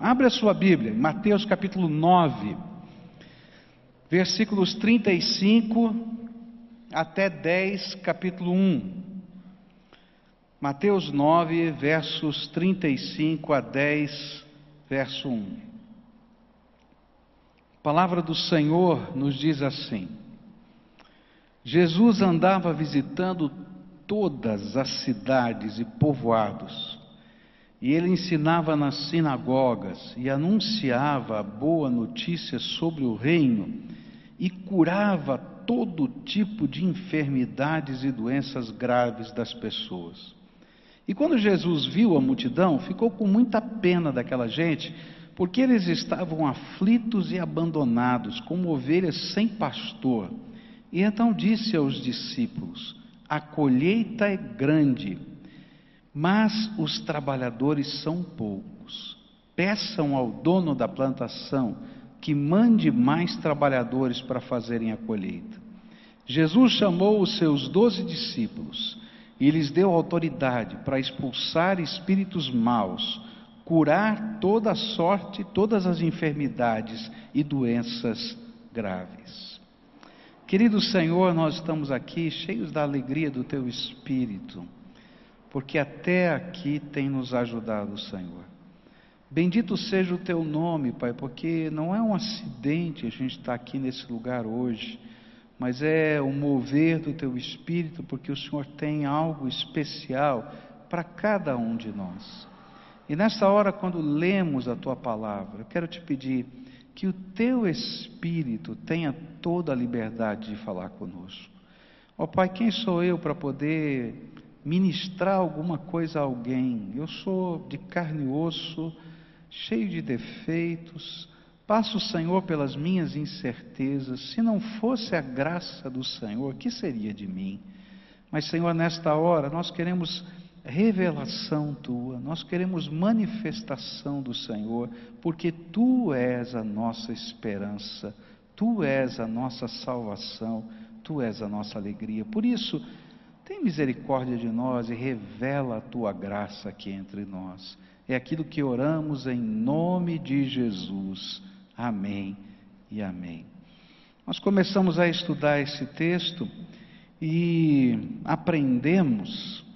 Abre a sua Bíblia, Mateus capítulo 9, versículos 35 até 10, capítulo 1. Mateus 9, versos 35 a 10, verso 1. A palavra do Senhor nos diz assim: Jesus andava visitando todas as cidades e povoados, e ele ensinava nas sinagogas e anunciava a boa notícia sobre o reino e curava todo tipo de enfermidades e doenças graves das pessoas. E quando Jesus viu a multidão, ficou com muita pena daquela gente, porque eles estavam aflitos e abandonados, como ovelhas sem pastor. E então disse aos discípulos: A colheita é grande, mas os trabalhadores são poucos. Peçam ao dono da plantação que mande mais trabalhadores para fazerem a colheita. Jesus chamou os seus doze discípulos e lhes deu autoridade para expulsar espíritos maus, curar toda sorte, todas as enfermidades e doenças graves. Querido Senhor, nós estamos aqui cheios da alegria do Teu Espírito, porque até aqui tem nos ajudado, Senhor. Bendito seja o Teu nome, Pai, porque não é um acidente a gente estar aqui nesse lugar hoje mas é o mover do teu espírito, porque o Senhor tem algo especial para cada um de nós. E nessa hora, quando lemos a tua palavra, eu quero te pedir que o teu espírito tenha toda a liberdade de falar conosco. Ó oh, Pai, quem sou eu para poder ministrar alguma coisa a alguém? Eu sou de carne e osso, cheio de defeitos, Passo, Senhor, pelas minhas incertezas. Se não fosse a graça do Senhor, que seria de mim? Mas, Senhor, nesta hora, nós queremos revelação tua, nós queremos manifestação do Senhor, porque tu és a nossa esperança, tu és a nossa salvação, tu és a nossa alegria. Por isso, tem misericórdia de nós e revela a tua graça aqui entre nós. É aquilo que oramos em nome de Jesus. Amém e amém. Nós começamos a estudar esse texto e aprendemos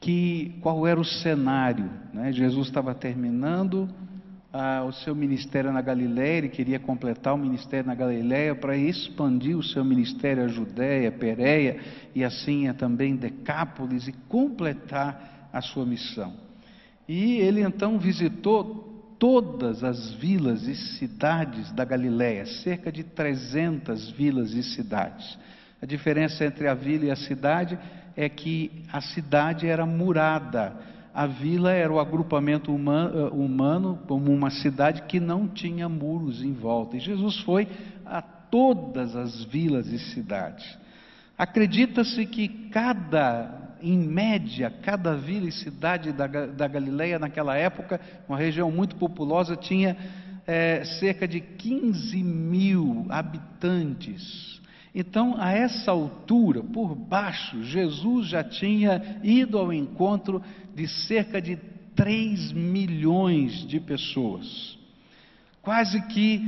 que qual era o cenário. Né? Jesus estava terminando ah, o seu ministério na Galiléia, ele queria completar o ministério na Galiléia para expandir o seu ministério à Judéia, Pérea e assim também Decápolis e completar a sua missão. E ele então visitou todas as vilas e cidades da Galiléia, cerca de 300 vilas e cidades. A diferença entre a vila e a cidade é que a cidade era murada, a vila era o agrupamento humano, humano como uma cidade que não tinha muros em volta. E Jesus foi a todas as vilas e cidades. Acredita-se que cada em média, cada vila e cidade da, da Galileia naquela época, uma região muito populosa, tinha é, cerca de 15 mil habitantes. Então, a essa altura, por baixo, Jesus já tinha ido ao encontro de cerca de 3 milhões de pessoas. Quase que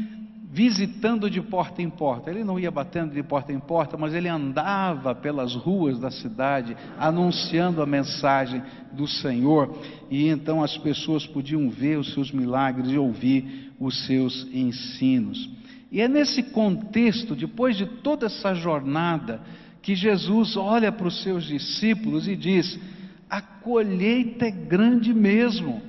visitando de porta em porta. Ele não ia batendo de porta em porta, mas ele andava pelas ruas da cidade anunciando a mensagem do Senhor, e então as pessoas podiam ver os seus milagres e ouvir os seus ensinos. E é nesse contexto, depois de toda essa jornada, que Jesus olha para os seus discípulos e diz: A colheita é grande mesmo,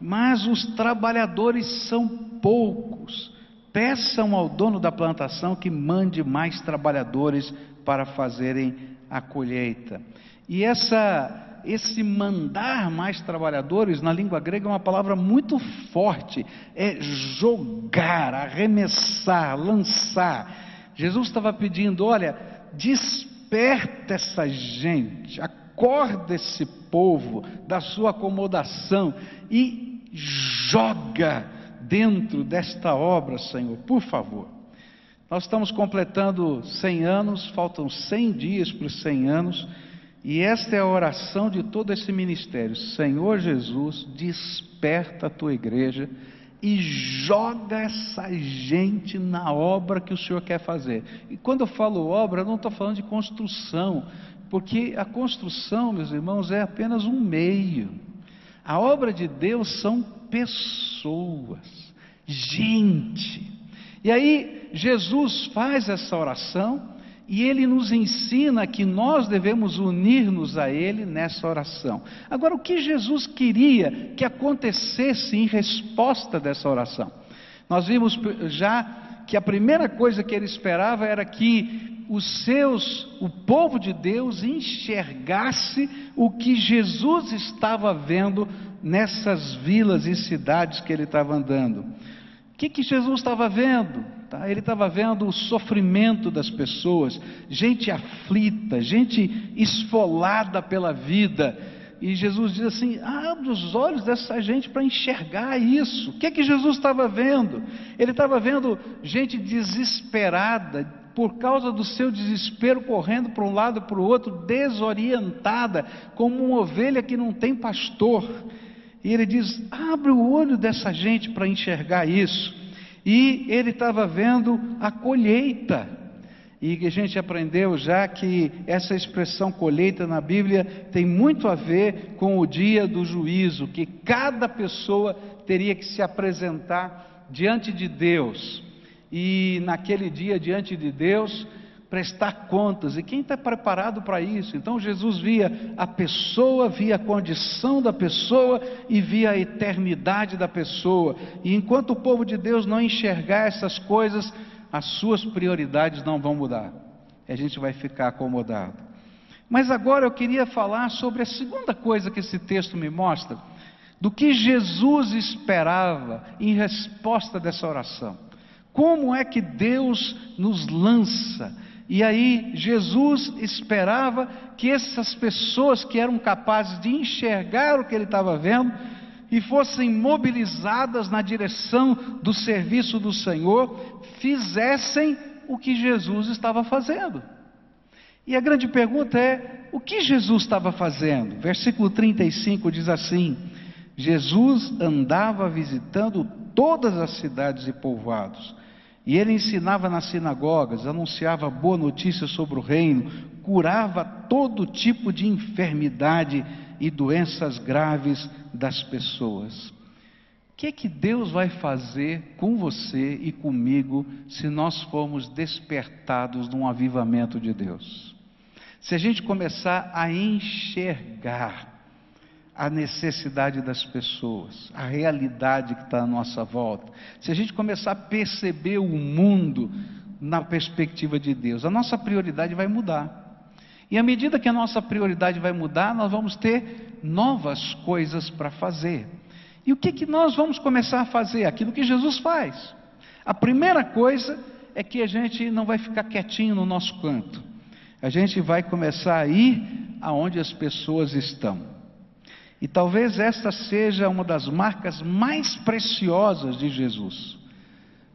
mas os trabalhadores são poucos. Peçam ao dono da plantação que mande mais trabalhadores para fazerem a colheita. E essa, esse mandar mais trabalhadores, na língua grega, é uma palavra muito forte. É jogar, arremessar, lançar. Jesus estava pedindo: olha, desperta essa gente, acorda esse povo da sua acomodação e joga dentro desta obra, Senhor, por favor. Nós estamos completando 100 anos, faltam 100 dias para os 100 anos, E esta é a oração de todo esse ministério: Senhor Jesus, desperta a tua igreja e joga essa gente na obra que o Senhor quer fazer. E quando eu falo obra, eu não estou falando de construção, porque a construção, meus irmãos, é apenas um meio. A obra de Deus são pessoas, gente. E aí, Jesus faz essa oração e ele nos ensina que nós devemos unir-nos a ele nessa oração. Agora, o que Jesus queria que acontecesse em resposta dessa oração? Nós vimos já que a primeira coisa que ele esperava era que os seus, o povo de Deus enxergasse o que Jesus estava vendo nessas vilas e cidades que ele estava andando. Que, que Jesus estava vendo? Tá? Ele estava vendo o sofrimento das pessoas, gente aflita, gente esfolada pela vida. E Jesus diz assim: abre os olhos dessa gente para enxergar isso. O que que Jesus estava vendo? Ele estava vendo gente desesperada, por causa do seu desespero, correndo para um lado e para o outro, desorientada, como uma ovelha que não tem pastor. E ele diz: abre o olho dessa gente para enxergar isso e ele estava vendo a colheita. E a gente aprendeu já que essa expressão colheita na Bíblia tem muito a ver com o dia do juízo, que cada pessoa teria que se apresentar diante de Deus. E naquele dia, diante de Deus, prestar contas. E quem está preparado para isso? Então Jesus via a pessoa, via a condição da pessoa e via a eternidade da pessoa. E enquanto o povo de Deus não enxergar essas coisas, as suas prioridades não vão mudar. A gente vai ficar acomodado. Mas agora eu queria falar sobre a segunda coisa que esse texto me mostra, do que Jesus esperava em resposta dessa oração. Como é que Deus nos lança e aí Jesus esperava que essas pessoas que eram capazes de enxergar o que ele estava vendo e fossem mobilizadas na direção do serviço do Senhor, fizessem o que Jesus estava fazendo. E a grande pergunta é: o que Jesus estava fazendo? Versículo 35 diz assim: Jesus andava visitando todas as cidades e povoados e ele ensinava nas sinagogas, anunciava boa notícia sobre o reino, curava todo tipo de enfermidade e doenças graves das pessoas. O que é que Deus vai fazer com você e comigo se nós formos despertados num avivamento de Deus? Se a gente começar a enxergar a necessidade das pessoas, a realidade que está à nossa volta, se a gente começar a perceber o mundo na perspectiva de Deus, a nossa prioridade vai mudar. E à medida que a nossa prioridade vai mudar, nós vamos ter novas coisas para fazer. E o que, que nós vamos começar a fazer? Aquilo que Jesus faz. A primeira coisa é que a gente não vai ficar quietinho no nosso canto. A gente vai começar a ir aonde as pessoas estão. E talvez esta seja uma das marcas mais preciosas de Jesus.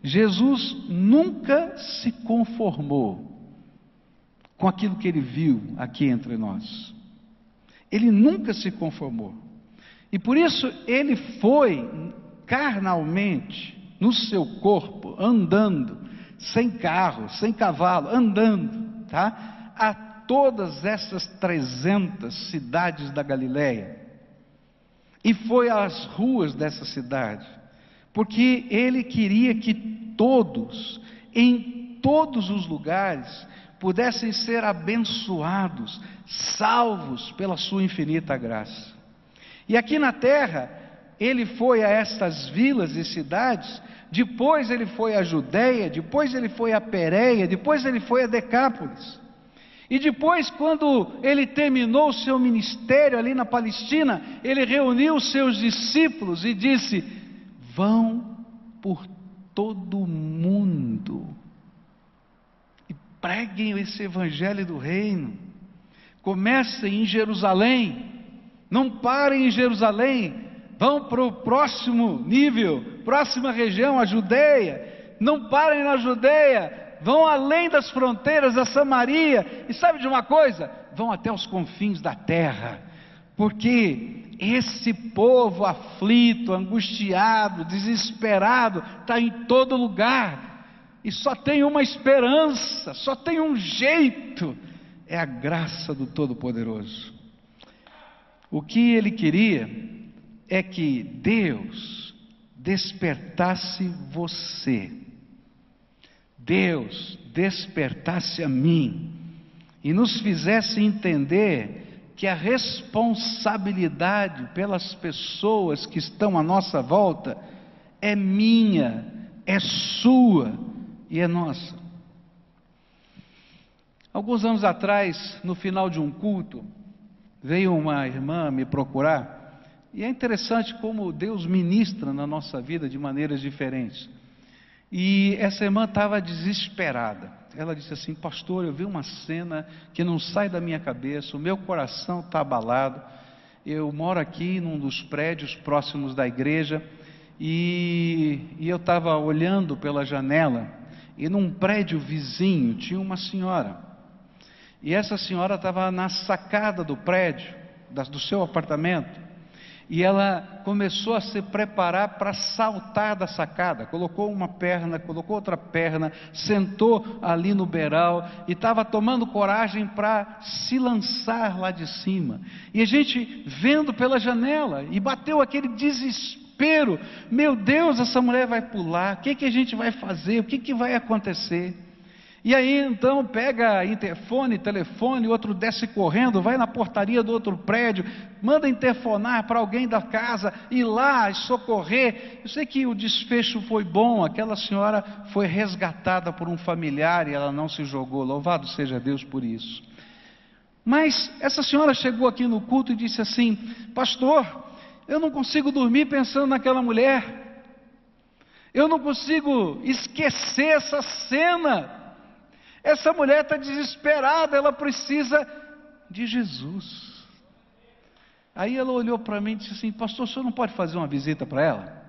Jesus nunca se conformou com aquilo que ele viu aqui entre nós. Ele nunca se conformou. E por isso ele foi carnalmente no seu corpo, andando, sem carro, sem cavalo, andando, tá? A todas essas 300 cidades da Galileia e foi às ruas dessa cidade, porque ele queria que todos, em todos os lugares, pudessem ser abençoados, salvos pela sua infinita graça. E aqui na terra, ele foi a estas vilas e cidades, depois ele foi a Judéia, depois ele foi a Pérea, depois ele foi a Decápolis. E depois, quando ele terminou o seu ministério ali na Palestina, ele reuniu os seus discípulos e disse: Vão por todo o mundo e preguem esse evangelho do reino. Comecem em Jerusalém, não parem em Jerusalém, vão para o próximo nível, próxima região, a Judeia. Não parem na Judeia, vão além das fronteiras da Samaria, e sabe de uma coisa? vão até os confins da terra, porque esse povo aflito, angustiado, desesperado, está em todo lugar, e só tem uma esperança, só tem um jeito, é a graça do Todo-Poderoso. O que ele queria é que Deus despertasse você, Deus despertasse a mim e nos fizesse entender que a responsabilidade pelas pessoas que estão à nossa volta é minha, é sua e é nossa. Alguns anos atrás, no final de um culto, veio uma irmã me procurar, e é interessante como Deus ministra na nossa vida de maneiras diferentes. E essa irmã estava desesperada. Ela disse assim: Pastor, eu vi uma cena que não sai da minha cabeça, o meu coração está abalado. Eu moro aqui num dos prédios próximos da igreja e, e eu estava olhando pela janela e num prédio vizinho tinha uma senhora. E essa senhora estava na sacada do prédio, do seu apartamento e ela começou a se preparar para saltar da sacada. Colocou uma perna, colocou outra perna, sentou ali no beiral e estava tomando coragem para se lançar lá de cima. E a gente vendo pela janela e bateu aquele desespero: meu Deus, essa mulher vai pular, o que, que a gente vai fazer? O que, que vai acontecer? E aí então pega interfone, telefone, outro desce correndo, vai na portaria do outro prédio, manda interfonar para alguém da casa ir lá socorrer. Eu sei que o desfecho foi bom, aquela senhora foi resgatada por um familiar e ela não se jogou. Louvado seja Deus por isso. Mas essa senhora chegou aqui no culto e disse assim: Pastor, eu não consigo dormir pensando naquela mulher. Eu não consigo esquecer essa cena. Essa mulher está desesperada, ela precisa de Jesus. Aí ela olhou para mim e disse assim: Pastor, o senhor não pode fazer uma visita para ela?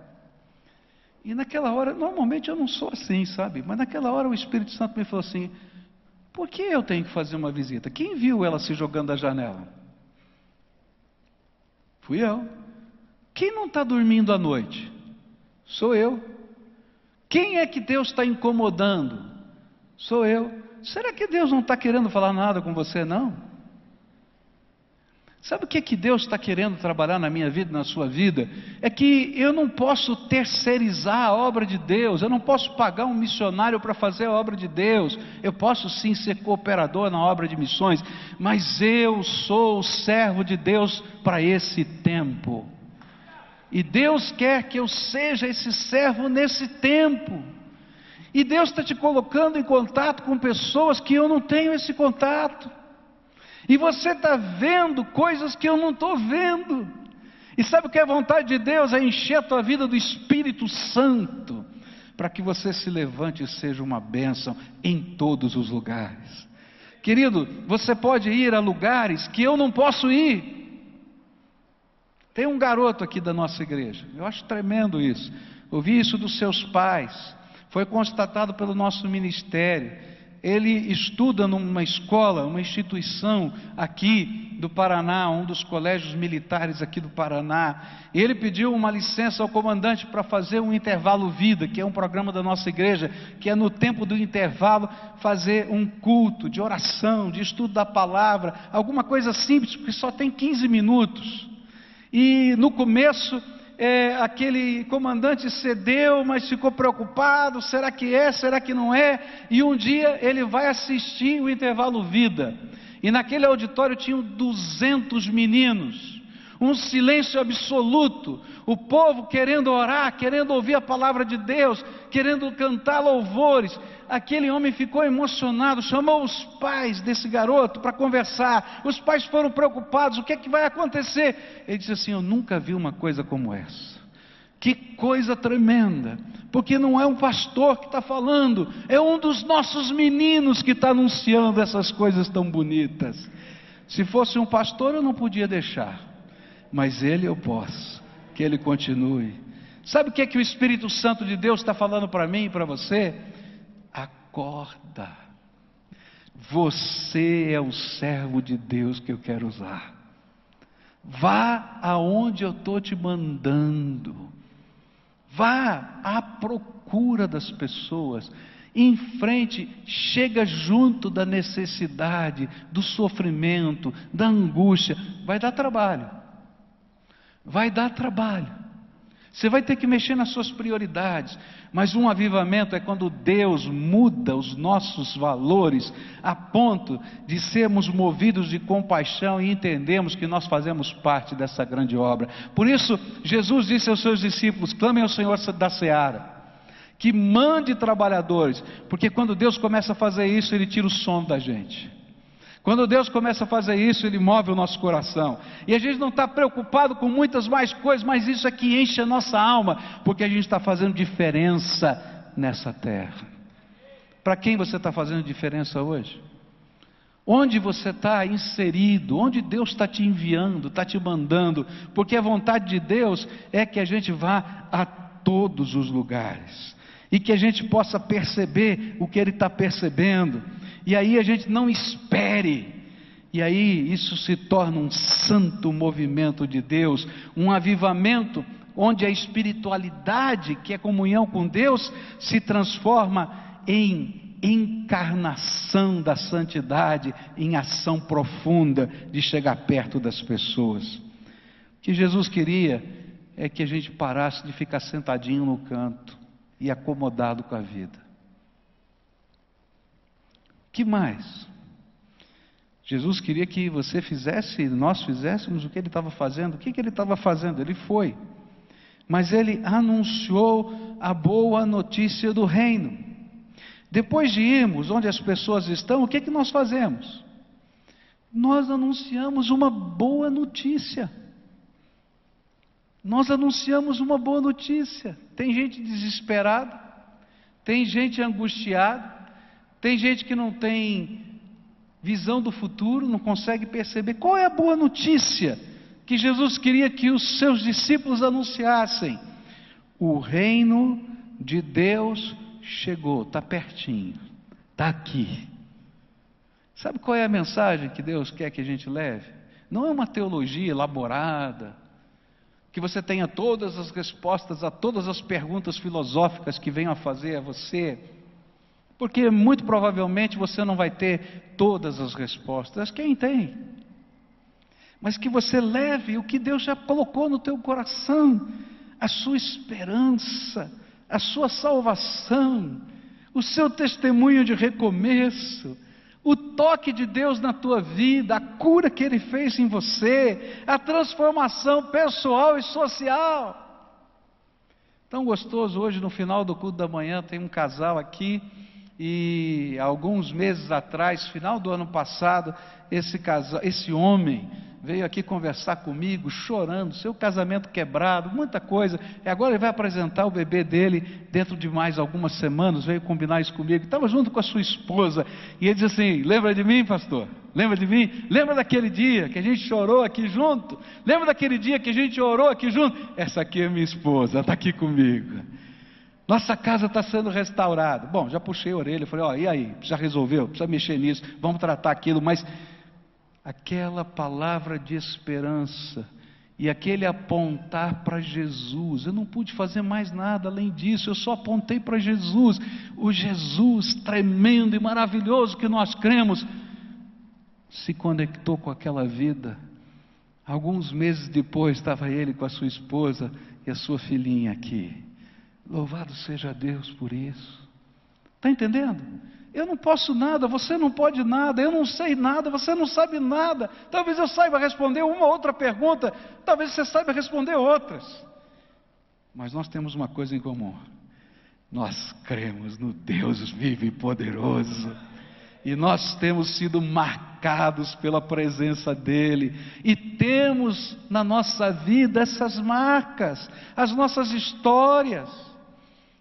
E naquela hora, normalmente eu não sou assim, sabe? Mas naquela hora o Espírito Santo me falou assim: Por que eu tenho que fazer uma visita? Quem viu ela se jogando da janela? Fui eu. Quem não está dormindo à noite? Sou eu. Quem é que Deus está incomodando? Sou eu. Será que Deus não está querendo falar nada com você, não? Sabe o que, que Deus está querendo trabalhar na minha vida, na sua vida? É que eu não posso terceirizar a obra de Deus, eu não posso pagar um missionário para fazer a obra de Deus, eu posso sim ser cooperador na obra de missões, mas eu sou o servo de Deus para esse tempo. E Deus quer que eu seja esse servo nesse tempo. E Deus está te colocando em contato com pessoas que eu não tenho esse contato. E você está vendo coisas que eu não estou vendo. E sabe o que é a vontade de Deus? É encher a tua vida do Espírito Santo, para que você se levante e seja uma bênção em todos os lugares. Querido, você pode ir a lugares que eu não posso ir. Tem um garoto aqui da nossa igreja, eu acho tremendo isso. Ouvi isso dos seus pais. Foi constatado pelo nosso ministério. Ele estuda numa escola, uma instituição aqui do Paraná, um dos colégios militares aqui do Paraná. Ele pediu uma licença ao comandante para fazer um intervalo vida, que é um programa da nossa igreja, que é no tempo do intervalo fazer um culto de oração, de estudo da palavra, alguma coisa simples, porque só tem 15 minutos. E no começo é, aquele comandante cedeu, mas ficou preocupado: será que é, será que não é? E um dia ele vai assistir o intervalo vida, e naquele auditório tinham 200 meninos um silêncio absoluto, o povo querendo orar, querendo ouvir a palavra de Deus, querendo cantar louvores. Aquele homem ficou emocionado, chamou os pais desse garoto para conversar. Os pais foram preocupados: o que é que vai acontecer? Ele disse assim: Eu nunca vi uma coisa como essa. Que coisa tremenda, porque não é um pastor que está falando, é um dos nossos meninos que está anunciando essas coisas tão bonitas. Se fosse um pastor, eu não podia deixar mas ele eu posso, que ele continue. Sabe o que é que o Espírito Santo de Deus está falando para mim e para você? Acorda. Você é o servo de Deus que eu quero usar. Vá aonde eu estou te mandando. Vá à procura das pessoas. Em frente, chega junto da necessidade, do sofrimento, da angústia. Vai dar trabalho. Vai dar trabalho. Você vai ter que mexer nas suas prioridades. Mas um avivamento é quando Deus muda os nossos valores a ponto de sermos movidos de compaixão e entendemos que nós fazemos parte dessa grande obra. Por isso, Jesus disse aos seus discípulos: clamem ao Senhor da seara. Que mande trabalhadores, porque quando Deus começa a fazer isso, Ele tira o sono da gente. Quando Deus começa a fazer isso, Ele move o nosso coração. E a gente não está preocupado com muitas mais coisas, mas isso é que enche a nossa alma, porque a gente está fazendo diferença nessa terra. Para quem você está fazendo diferença hoje? Onde você está inserido, onde Deus está te enviando, está te mandando, porque a vontade de Deus é que a gente vá a todos os lugares e que a gente possa perceber o que Ele está percebendo e aí a gente não espere. E aí isso se torna um santo movimento de Deus, um avivamento onde a espiritualidade, que é comunhão com Deus, se transforma em encarnação da santidade, em ação profunda de chegar perto das pessoas. O que Jesus queria é que a gente parasse de ficar sentadinho no canto e acomodado com a vida que mais? Jesus queria que você fizesse, nós fizéssemos o que ele estava fazendo. O que, que ele estava fazendo? Ele foi. Mas ele anunciou a boa notícia do reino. Depois de irmos onde as pessoas estão, o que, que nós fazemos? Nós anunciamos uma boa notícia. Nós anunciamos uma boa notícia. Tem gente desesperada, tem gente angustiada, tem gente que não tem visão do futuro, não consegue perceber. Qual é a boa notícia que Jesus queria que os seus discípulos anunciassem? O reino de Deus chegou, está pertinho, está aqui. Sabe qual é a mensagem que Deus quer que a gente leve? Não é uma teologia elaborada, que você tenha todas as respostas a todas as perguntas filosóficas que venham a fazer a você. Porque muito provavelmente você não vai ter todas as respostas, quem tem? Mas que você leve o que Deus já colocou no teu coração, a sua esperança, a sua salvação, o seu testemunho de recomeço, o toque de Deus na tua vida, a cura que Ele fez em você, a transformação pessoal e social. Tão gostoso hoje no final do culto da manhã tem um casal aqui e alguns meses atrás, final do ano passado, esse, esse homem veio aqui conversar comigo, chorando, seu casamento quebrado, muita coisa. E agora ele vai apresentar o bebê dele dentro de mais algumas semanas, veio combinar isso comigo. Estava junto com a sua esposa. E ele disse assim: Lembra de mim, pastor? Lembra de mim? Lembra daquele dia que a gente chorou aqui junto? Lembra daquele dia que a gente orou aqui junto? Essa aqui é minha esposa, está aqui comigo. Nossa casa está sendo restaurada. Bom, já puxei a orelha, falei, ó, e aí? Já resolveu? Precisa mexer nisso, vamos tratar aquilo, mas aquela palavra de esperança e aquele apontar para Jesus, eu não pude fazer mais nada além disso, eu só apontei para Jesus, o Jesus tremendo e maravilhoso que nós cremos, se conectou com aquela vida. Alguns meses depois estava ele com a sua esposa e a sua filhinha aqui. Louvado seja Deus por isso. Está entendendo? Eu não posso nada, você não pode nada, eu não sei nada, você não sabe nada. Talvez eu saiba responder uma outra pergunta, talvez você saiba responder outras. Mas nós temos uma coisa em comum: nós cremos no Deus vivo e poderoso. E nós temos sido marcados pela presença dEle, e temos na nossa vida essas marcas, as nossas histórias.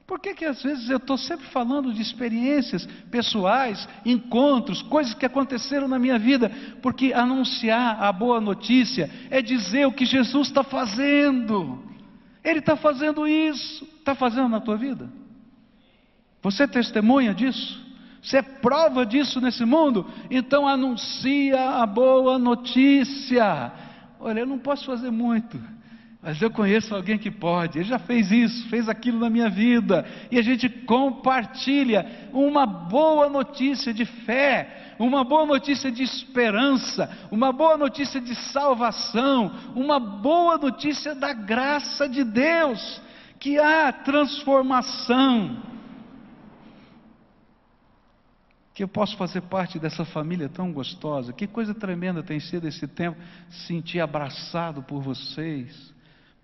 Por que, que às vezes eu estou sempre falando de experiências pessoais, encontros, coisas que aconteceram na minha vida? Porque anunciar a boa notícia é dizer o que Jesus está fazendo. Ele está fazendo isso. Está fazendo na tua vida? Você testemunha disso? Você é prova disso nesse mundo? Então anuncia a boa notícia. Olha, eu não posso fazer muito. Mas eu conheço alguém que pode, ele já fez isso, fez aquilo na minha vida, e a gente compartilha uma boa notícia de fé, uma boa notícia de esperança, uma boa notícia de salvação, uma boa notícia da graça de Deus, que há transformação. Que eu posso fazer parte dessa família tão gostosa, que coisa tremenda tem sido esse tempo, sentir abraçado por vocês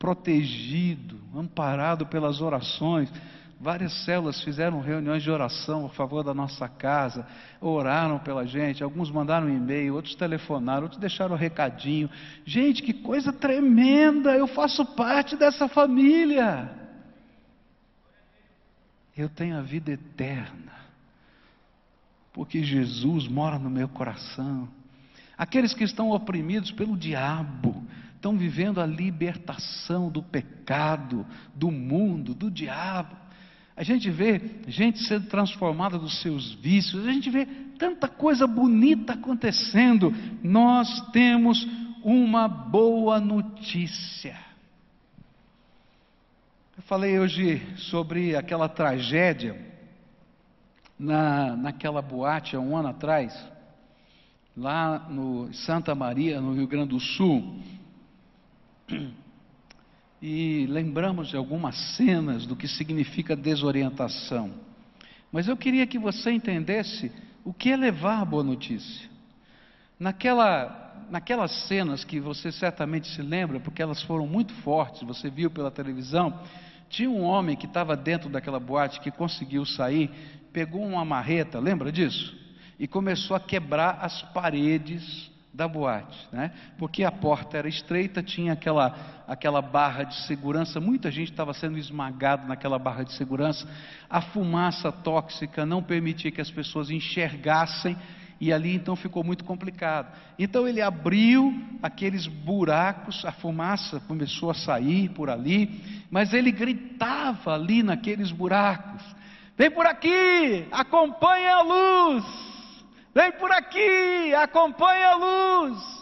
protegido, amparado pelas orações. Várias células fizeram reuniões de oração a favor da nossa casa, oraram pela gente, alguns mandaram um e-mail, outros telefonaram, outros deixaram um recadinho. Gente, que coisa tremenda! Eu faço parte dessa família. Eu tenho a vida eterna, porque Jesus mora no meu coração. Aqueles que estão oprimidos pelo diabo, estão vivendo a libertação do pecado, do mundo, do diabo. A gente vê gente sendo transformada dos seus vícios, a gente vê tanta coisa bonita acontecendo. Nós temos uma boa notícia. Eu falei hoje sobre aquela tragédia na, naquela boate há um ano atrás, lá no Santa Maria, no Rio Grande do Sul e lembramos de algumas cenas do que significa desorientação. Mas eu queria que você entendesse o que é levar a boa notícia. Naquela, naquelas cenas que você certamente se lembra, porque elas foram muito fortes, você viu pela televisão, tinha um homem que estava dentro daquela boate que conseguiu sair, pegou uma marreta, lembra disso? E começou a quebrar as paredes da boate, né? Porque a porta era estreita, tinha aquela aquela barra de segurança, muita gente estava sendo esmagado naquela barra de segurança. A fumaça tóxica não permitia que as pessoas enxergassem e ali então ficou muito complicado. Então ele abriu aqueles buracos, a fumaça começou a sair por ali, mas ele gritava ali naqueles buracos: "Vem por aqui, acompanhe a luz!" Vem por aqui, acompanhe a luz.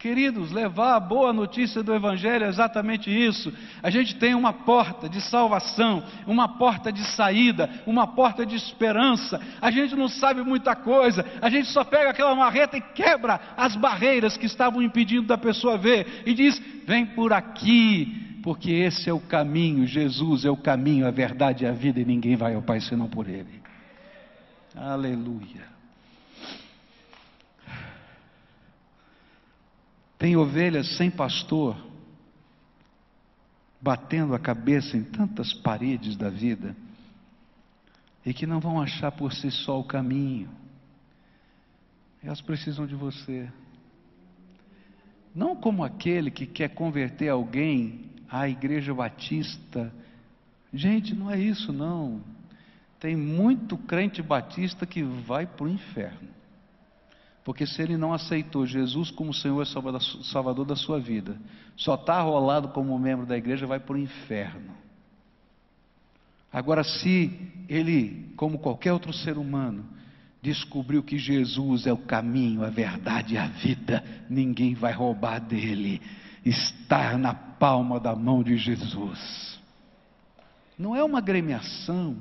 Queridos, levar a boa notícia do Evangelho é exatamente isso. A gente tem uma porta de salvação, uma porta de saída, uma porta de esperança. A gente não sabe muita coisa, a gente só pega aquela marreta e quebra as barreiras que estavam impedindo da pessoa ver e diz: vem por aqui, porque esse é o caminho. Jesus é o caminho, a verdade e a vida, e ninguém vai ao Pai senão por Ele. Aleluia. Tem ovelhas sem pastor, batendo a cabeça em tantas paredes da vida, e que não vão achar por si só o caminho. Elas precisam de você. Não como aquele que quer converter alguém à igreja batista. Gente, não é isso não. Tem muito crente batista que vai para o inferno. Porque se ele não aceitou Jesus como Senhor e Salvador da sua vida, só está rolado como membro da igreja, vai para o inferno. Agora, se ele, como qualquer outro ser humano, descobriu que Jesus é o caminho, a verdade e a vida, ninguém vai roubar dele. Estar na palma da mão de Jesus. Não é uma gremiação,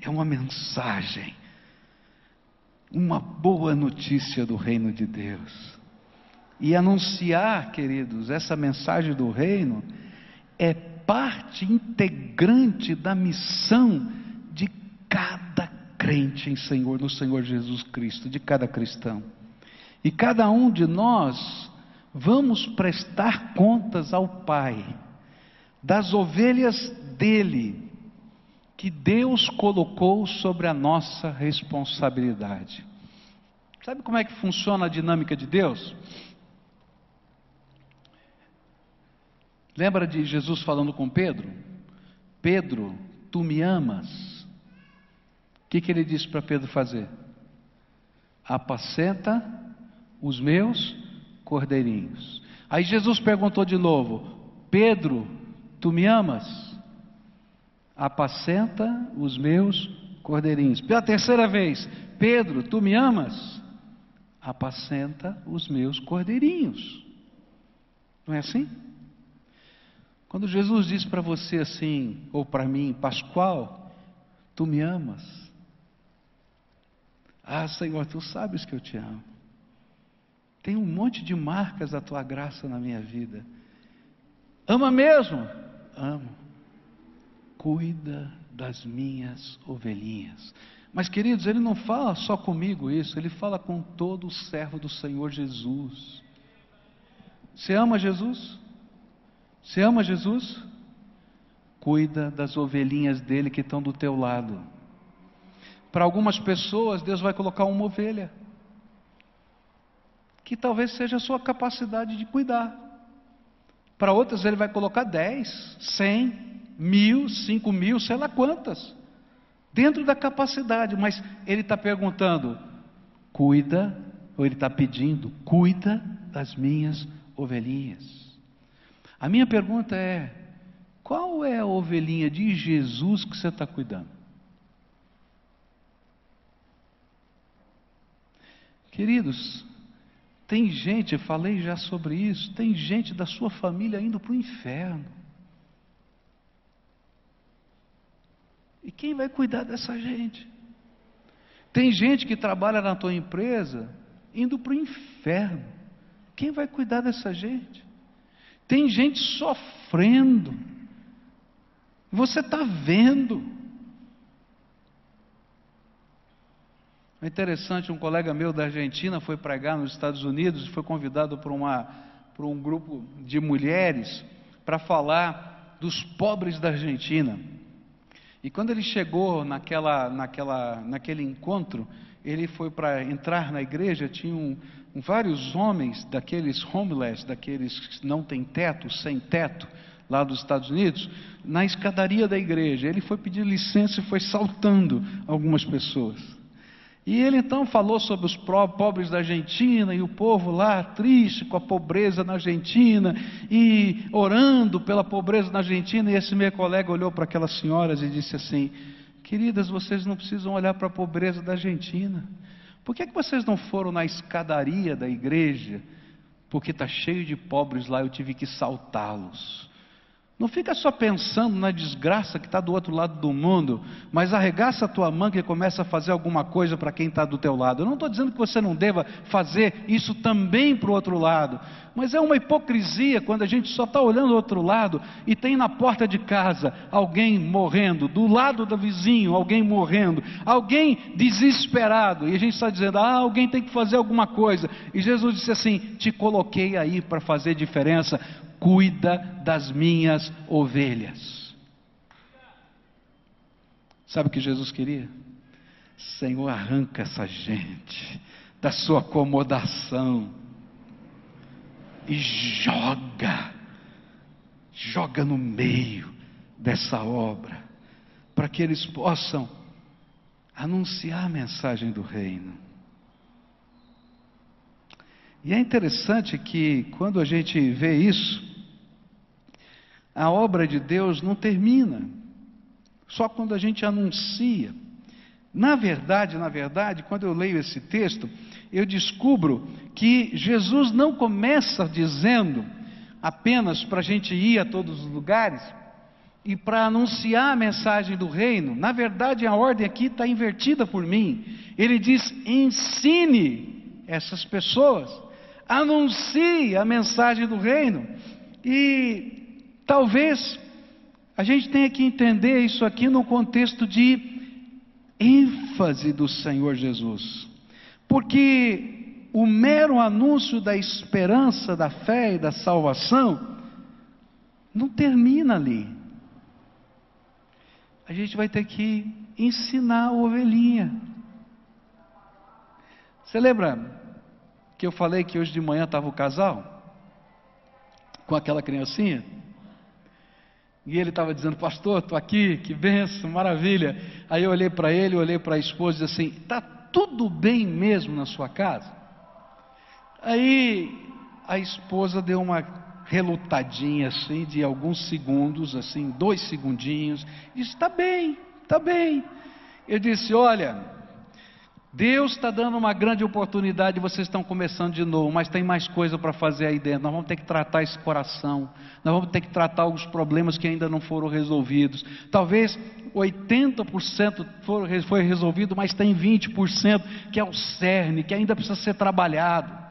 é uma mensagem uma boa notícia do reino de Deus. E anunciar, queridos, essa mensagem do reino é parte integrante da missão de cada crente em Senhor, no Senhor Jesus Cristo, de cada cristão. E cada um de nós vamos prestar contas ao Pai das ovelhas dele, que Deus colocou sobre a nossa responsabilidade. Sabe como é que funciona a dinâmica de Deus? Lembra de Jesus falando com Pedro? Pedro, tu me amas. O que, que ele disse para Pedro fazer? Apacenta os meus cordeirinhos. Aí Jesus perguntou de novo: Pedro, tu me amas? Apacenta os meus cordeirinhos. Pela terceira vez, Pedro, tu me amas? Apacenta os meus cordeirinhos. Não é assim? Quando Jesus diz para você assim, ou para mim, Pascoal, tu me amas? Ah, Senhor, tu sabes que eu te amo. Tem um monte de marcas da tua graça na minha vida. Ama mesmo? Amo. Cuida das minhas ovelhinhas. Mas, queridos, ele não fala só comigo isso, ele fala com todo o servo do Senhor Jesus. Você ama Jesus? Você ama Jesus? Cuida das ovelhinhas dele que estão do teu lado. Para algumas pessoas, Deus vai colocar uma ovelha, que talvez seja a sua capacidade de cuidar. Para outras, Ele vai colocar dez, cem, mil, cinco mil, sei lá quantas, dentro da capacidade, mas Ele está perguntando: cuida, ou Ele está pedindo, cuida das minhas ovelhinhas. A minha pergunta é: qual é a ovelhinha de Jesus que você está cuidando? Queridos, tem gente, falei já sobre isso, tem gente da sua família indo para o inferno. E quem vai cuidar dessa gente? Tem gente que trabalha na tua empresa indo para o inferno. Quem vai cuidar dessa gente? Tem gente sofrendo. Você está vendo. É interessante, um colega meu da Argentina foi pregar nos Estados Unidos e foi convidado por, uma, por um grupo de mulheres para falar dos pobres da Argentina. E quando ele chegou naquela, naquela, naquele encontro, ele foi para entrar na igreja, tinha um, vários homens daqueles homeless, daqueles que não têm teto, sem teto, lá dos Estados Unidos, na escadaria da igreja. Ele foi pedir licença e foi saltando algumas pessoas. E ele então falou sobre os pobres da Argentina e o povo lá triste com a pobreza na Argentina e orando pela pobreza na Argentina. E esse meu colega olhou para aquelas senhoras e disse assim: Queridas, vocês não precisam olhar para a pobreza da Argentina. Por que, é que vocês não foram na escadaria da igreja? Porque está cheio de pobres lá, eu tive que saltá-los. Não fica só pensando na desgraça que está do outro lado do mundo, mas arregaça a tua manga e começa a fazer alguma coisa para quem está do teu lado. Eu não estou dizendo que você não deva fazer isso também para o outro lado, mas é uma hipocrisia quando a gente só está olhando o outro lado e tem na porta de casa alguém morrendo, do lado do vizinho alguém morrendo, alguém desesperado, e a gente está dizendo, ah, alguém tem que fazer alguma coisa. E Jesus disse assim: Te coloquei aí para fazer diferença, cuida das minhas ovelhas. Sabe o que Jesus queria? Senhor, arranca essa gente da sua acomodação e joga, joga no meio dessa obra, para que eles possam anunciar a mensagem do reino. E é interessante que quando a gente vê isso, a obra de Deus não termina só quando a gente anuncia. Na verdade, na verdade, quando eu leio esse texto, eu descubro que Jesus não começa dizendo apenas para a gente ir a todos os lugares e para anunciar a mensagem do reino. Na verdade, a ordem aqui está invertida por mim. Ele diz: ensine essas pessoas, anuncie a mensagem do reino. E Talvez a gente tenha que entender isso aqui no contexto de ênfase do Senhor Jesus. Porque o mero anúncio da esperança, da fé e da salvação não termina ali. A gente vai ter que ensinar a ovelhinha. Você lembra que eu falei que hoje de manhã estava o casal? Com aquela criancinha? E ele estava dizendo, pastor, estou aqui, que benção, maravilha. Aí eu olhei para ele, olhei para a esposa e disse assim: está tudo bem mesmo na sua casa? Aí a esposa deu uma relutadinha assim, de alguns segundos, assim, dois segundinhos, disse: está bem, está bem. Eu disse: Olha, Deus está dando uma grande oportunidade, vocês estão começando de novo, mas tem mais coisa para fazer aí dentro. Nós vamos ter que tratar esse coração, nós vamos ter que tratar alguns problemas que ainda não foram resolvidos. Talvez 80% foi resolvido, mas tem 20% que é o cerne, que ainda precisa ser trabalhado.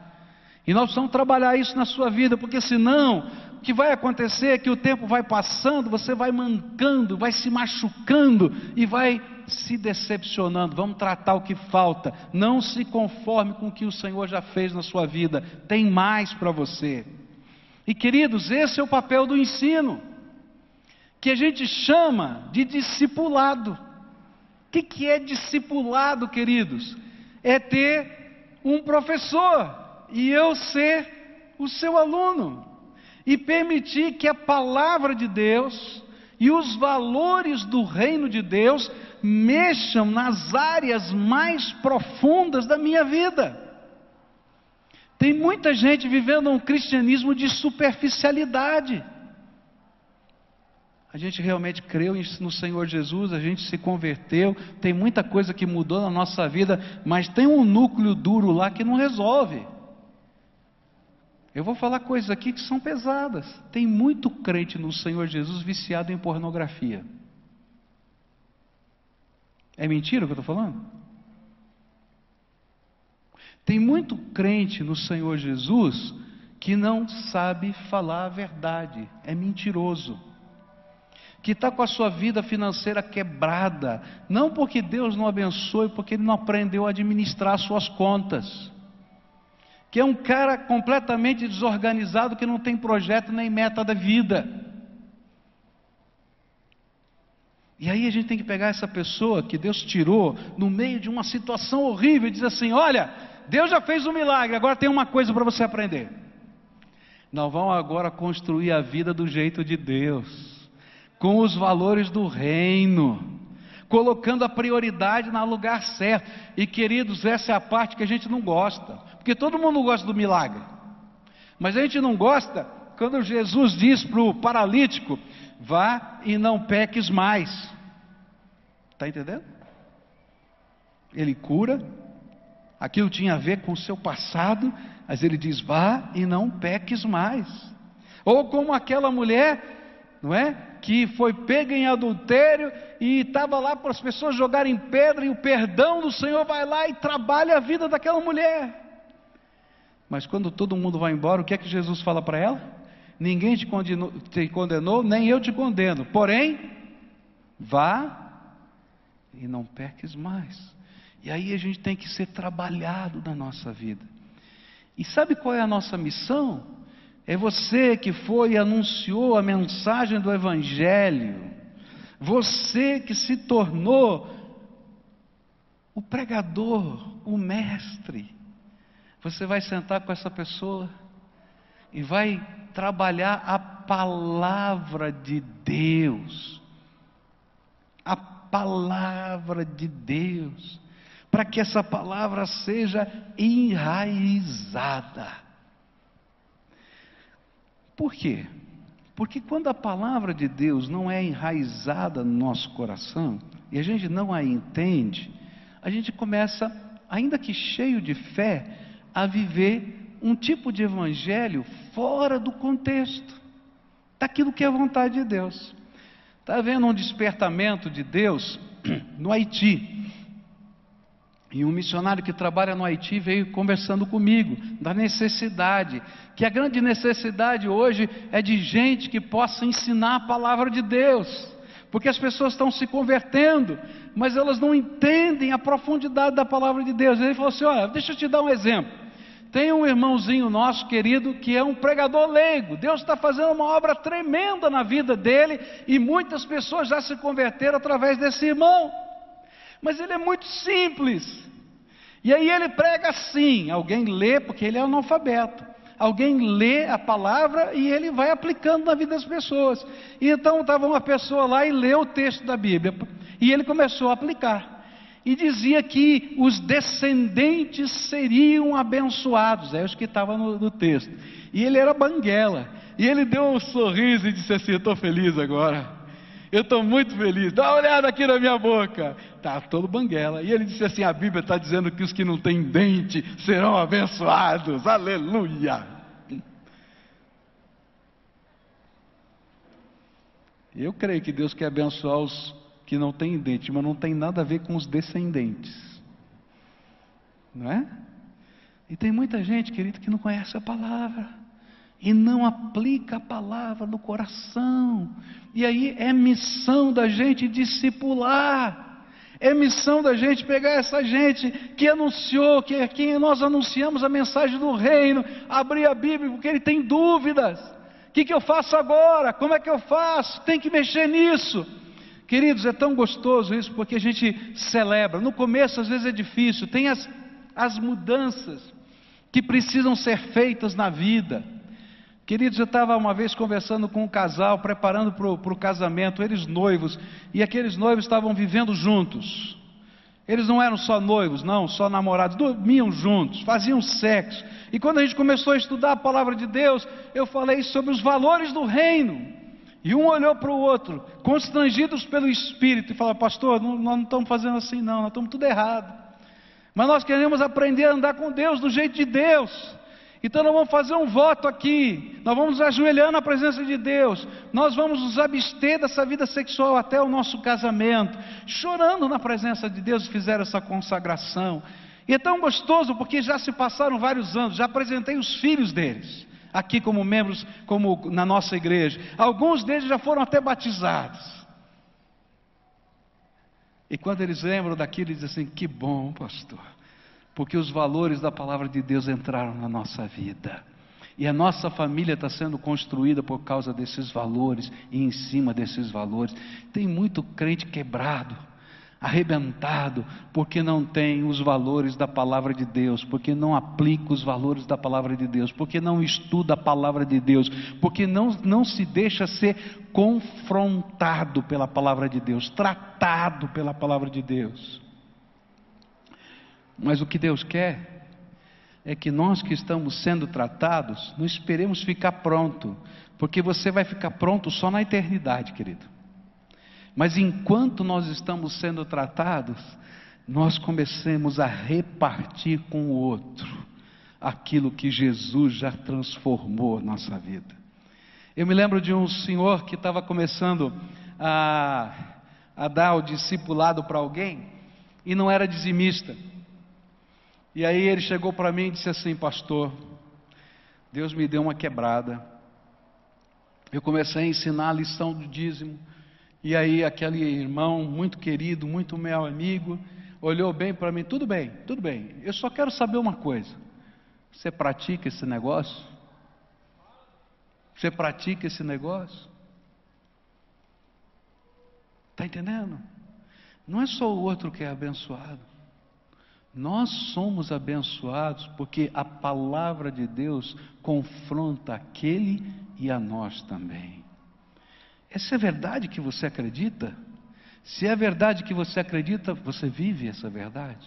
E nós precisamos trabalhar isso na sua vida, porque senão o que vai acontecer é que o tempo vai passando, você vai mancando, vai se machucando e vai se decepcionando, vamos tratar o que falta. Não se conforme com o que o Senhor já fez na sua vida, tem mais para você. E queridos, esse é o papel do ensino, que a gente chama de discipulado. O que, que é discipulado, queridos? É ter um professor e eu ser o seu aluno, e permitir que a palavra de Deus e os valores do reino de Deus mexam nas áreas mais profundas da minha vida. Tem muita gente vivendo um cristianismo de superficialidade. A gente realmente creu no Senhor Jesus, a gente se converteu, tem muita coisa que mudou na nossa vida, mas tem um núcleo duro lá que não resolve. Eu vou falar coisas aqui que são pesadas. Tem muito crente no Senhor Jesus viciado em pornografia. É mentira o que eu estou falando? Tem muito crente no Senhor Jesus que não sabe falar a verdade, é mentiroso. Que está com a sua vida financeira quebrada, não porque Deus não abençoe, porque ele não aprendeu a administrar suas contas. Que é um cara completamente desorganizado, que não tem projeto nem meta da vida. E aí a gente tem que pegar essa pessoa que Deus tirou no meio de uma situação horrível e dizer assim: olha, Deus já fez um milagre, agora tem uma coisa para você aprender. Nós vamos agora construir a vida do jeito de Deus, com os valores do reino, colocando a prioridade no lugar certo. E queridos, essa é a parte que a gente não gosta, porque todo mundo gosta do milagre, mas a gente não gosta quando Jesus diz para o paralítico: vá e não peques mais. Está entendendo? Ele cura, aquilo tinha a ver com o seu passado, mas ele diz: vá e não peques mais. Ou como aquela mulher, não é? Que foi pega em adultério e estava lá para as pessoas jogarem pedra, e o perdão do Senhor vai lá e trabalha a vida daquela mulher. Mas quando todo mundo vai embora, o que é que Jesus fala para ela? Ninguém te condenou, te condenou, nem eu te condeno. Porém, vá e não peques mais. E aí a gente tem que ser trabalhado na nossa vida. E sabe qual é a nossa missão? É você que foi e anunciou a mensagem do Evangelho. Você que se tornou o pregador, o mestre. Você vai sentar com essa pessoa e vai trabalhar a palavra de Deus. A palavra de Deus, para que essa palavra seja enraizada. Por quê? Porque quando a palavra de Deus não é enraizada no nosso coração, e a gente não a entende, a gente começa, ainda que cheio de fé, a viver um tipo de evangelho fora do contexto daquilo que é a vontade de Deus. Está havendo um despertamento de Deus no Haiti. E um missionário que trabalha no Haiti veio conversando comigo da necessidade, que a grande necessidade hoje é de gente que possa ensinar a palavra de Deus, porque as pessoas estão se convertendo, mas elas não entendem a profundidade da palavra de Deus. Ele falou assim: Olha, deixa eu te dar um exemplo. Tem um irmãozinho nosso querido que é um pregador leigo. Deus está fazendo uma obra tremenda na vida dele e muitas pessoas já se converteram através desse irmão. Mas ele é muito simples. E aí ele prega assim: alguém lê, porque ele é analfabeto. Alguém lê a palavra e ele vai aplicando na vida das pessoas. E então estava uma pessoa lá e leu o texto da Bíblia. E ele começou a aplicar e dizia que os descendentes seriam abençoados, é os que estavam no, no, texto. E ele era banguela, e ele deu um sorriso e disse assim: Estou feliz agora, eu estou muito feliz, dá uma olhada aqui na minha boca. Está todo banguela. E ele disse assim: a Bíblia está dizendo que os que não têm dente serão abençoados. Aleluia! Eu creio que Deus quer abençoar os que não têm dente, mas não tem nada a ver com os descendentes. Não é? E tem muita gente, querido, que não conhece a palavra e não aplica a palavra no coração. E aí é missão da gente discipular. É missão da gente pegar essa gente que anunciou, que quem nós anunciamos a mensagem do reino, abrir a Bíblia, porque ele tem dúvidas. O que, que eu faço agora? Como é que eu faço? Tem que mexer nisso. Queridos, é tão gostoso isso porque a gente celebra. No começo, às vezes, é difícil, tem as, as mudanças que precisam ser feitas na vida. Queridos, eu estava uma vez conversando com um casal, preparando para o casamento, eles noivos, e aqueles noivos estavam vivendo juntos. Eles não eram só noivos, não, só namorados, dormiam juntos, faziam sexo. E quando a gente começou a estudar a palavra de Deus, eu falei sobre os valores do reino. E um olhou para o outro, constrangidos pelo Espírito, e falou: Pastor, não, nós não estamos fazendo assim, não, nós estamos tudo errado. Mas nós queremos aprender a andar com Deus do jeito de Deus. Então nós vamos fazer um voto aqui, nós vamos ajoelhar na presença de Deus, nós vamos nos abster dessa vida sexual até o nosso casamento, chorando na presença de Deus, fizeram essa consagração. E é tão gostoso porque já se passaram vários anos, já apresentei os filhos deles, aqui como membros, como na nossa igreja. Alguns deles já foram até batizados. E quando eles lembram daquilo, eles dizem assim: que bom, pastor porque os valores da palavra de Deus entraram na nossa vida. E a nossa família está sendo construída por causa desses valores e em cima desses valores. Tem muito crente quebrado, arrebentado, porque não tem os valores da palavra de Deus, porque não aplica os valores da palavra de Deus, porque não estuda a palavra de Deus, porque não, não se deixa ser confrontado pela palavra de Deus, tratado pela palavra de Deus. Mas o que Deus quer é que nós que estamos sendo tratados, não esperemos ficar pronto, porque você vai ficar pronto só na eternidade, querido. Mas enquanto nós estamos sendo tratados, nós comecemos a repartir com o outro aquilo que Jesus já transformou na nossa vida. Eu me lembro de um senhor que estava começando a, a dar o discipulado para alguém e não era dizimista. E aí ele chegou para mim e disse assim: Pastor, Deus me deu uma quebrada. Eu comecei a ensinar a lição do dízimo. E aí aquele irmão muito querido, muito meu amigo, olhou bem para mim: Tudo bem, tudo bem. Eu só quero saber uma coisa. Você pratica esse negócio? Você pratica esse negócio? Está entendendo? Não é só o outro que é abençoado. Nós somos abençoados porque a palavra de Deus confronta aquele e a nós também. Essa é verdade que você acredita? Se é verdade que você acredita, você vive essa verdade.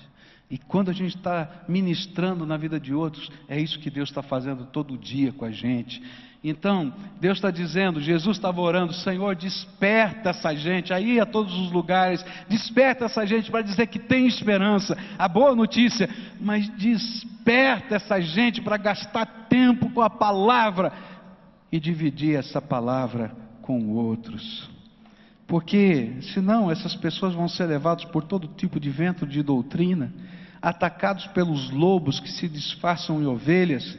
E quando a gente está ministrando na vida de outros, é isso que Deus está fazendo todo dia com a gente. Então, Deus está dizendo, Jesus estava orando, Senhor, desperta essa gente, aí a todos os lugares, desperta essa gente para dizer que tem esperança, a boa notícia, mas desperta essa gente para gastar tempo com a palavra e dividir essa palavra com outros. Porque senão essas pessoas vão ser levadas por todo tipo de vento de doutrina, atacados pelos lobos que se disfarçam em ovelhas,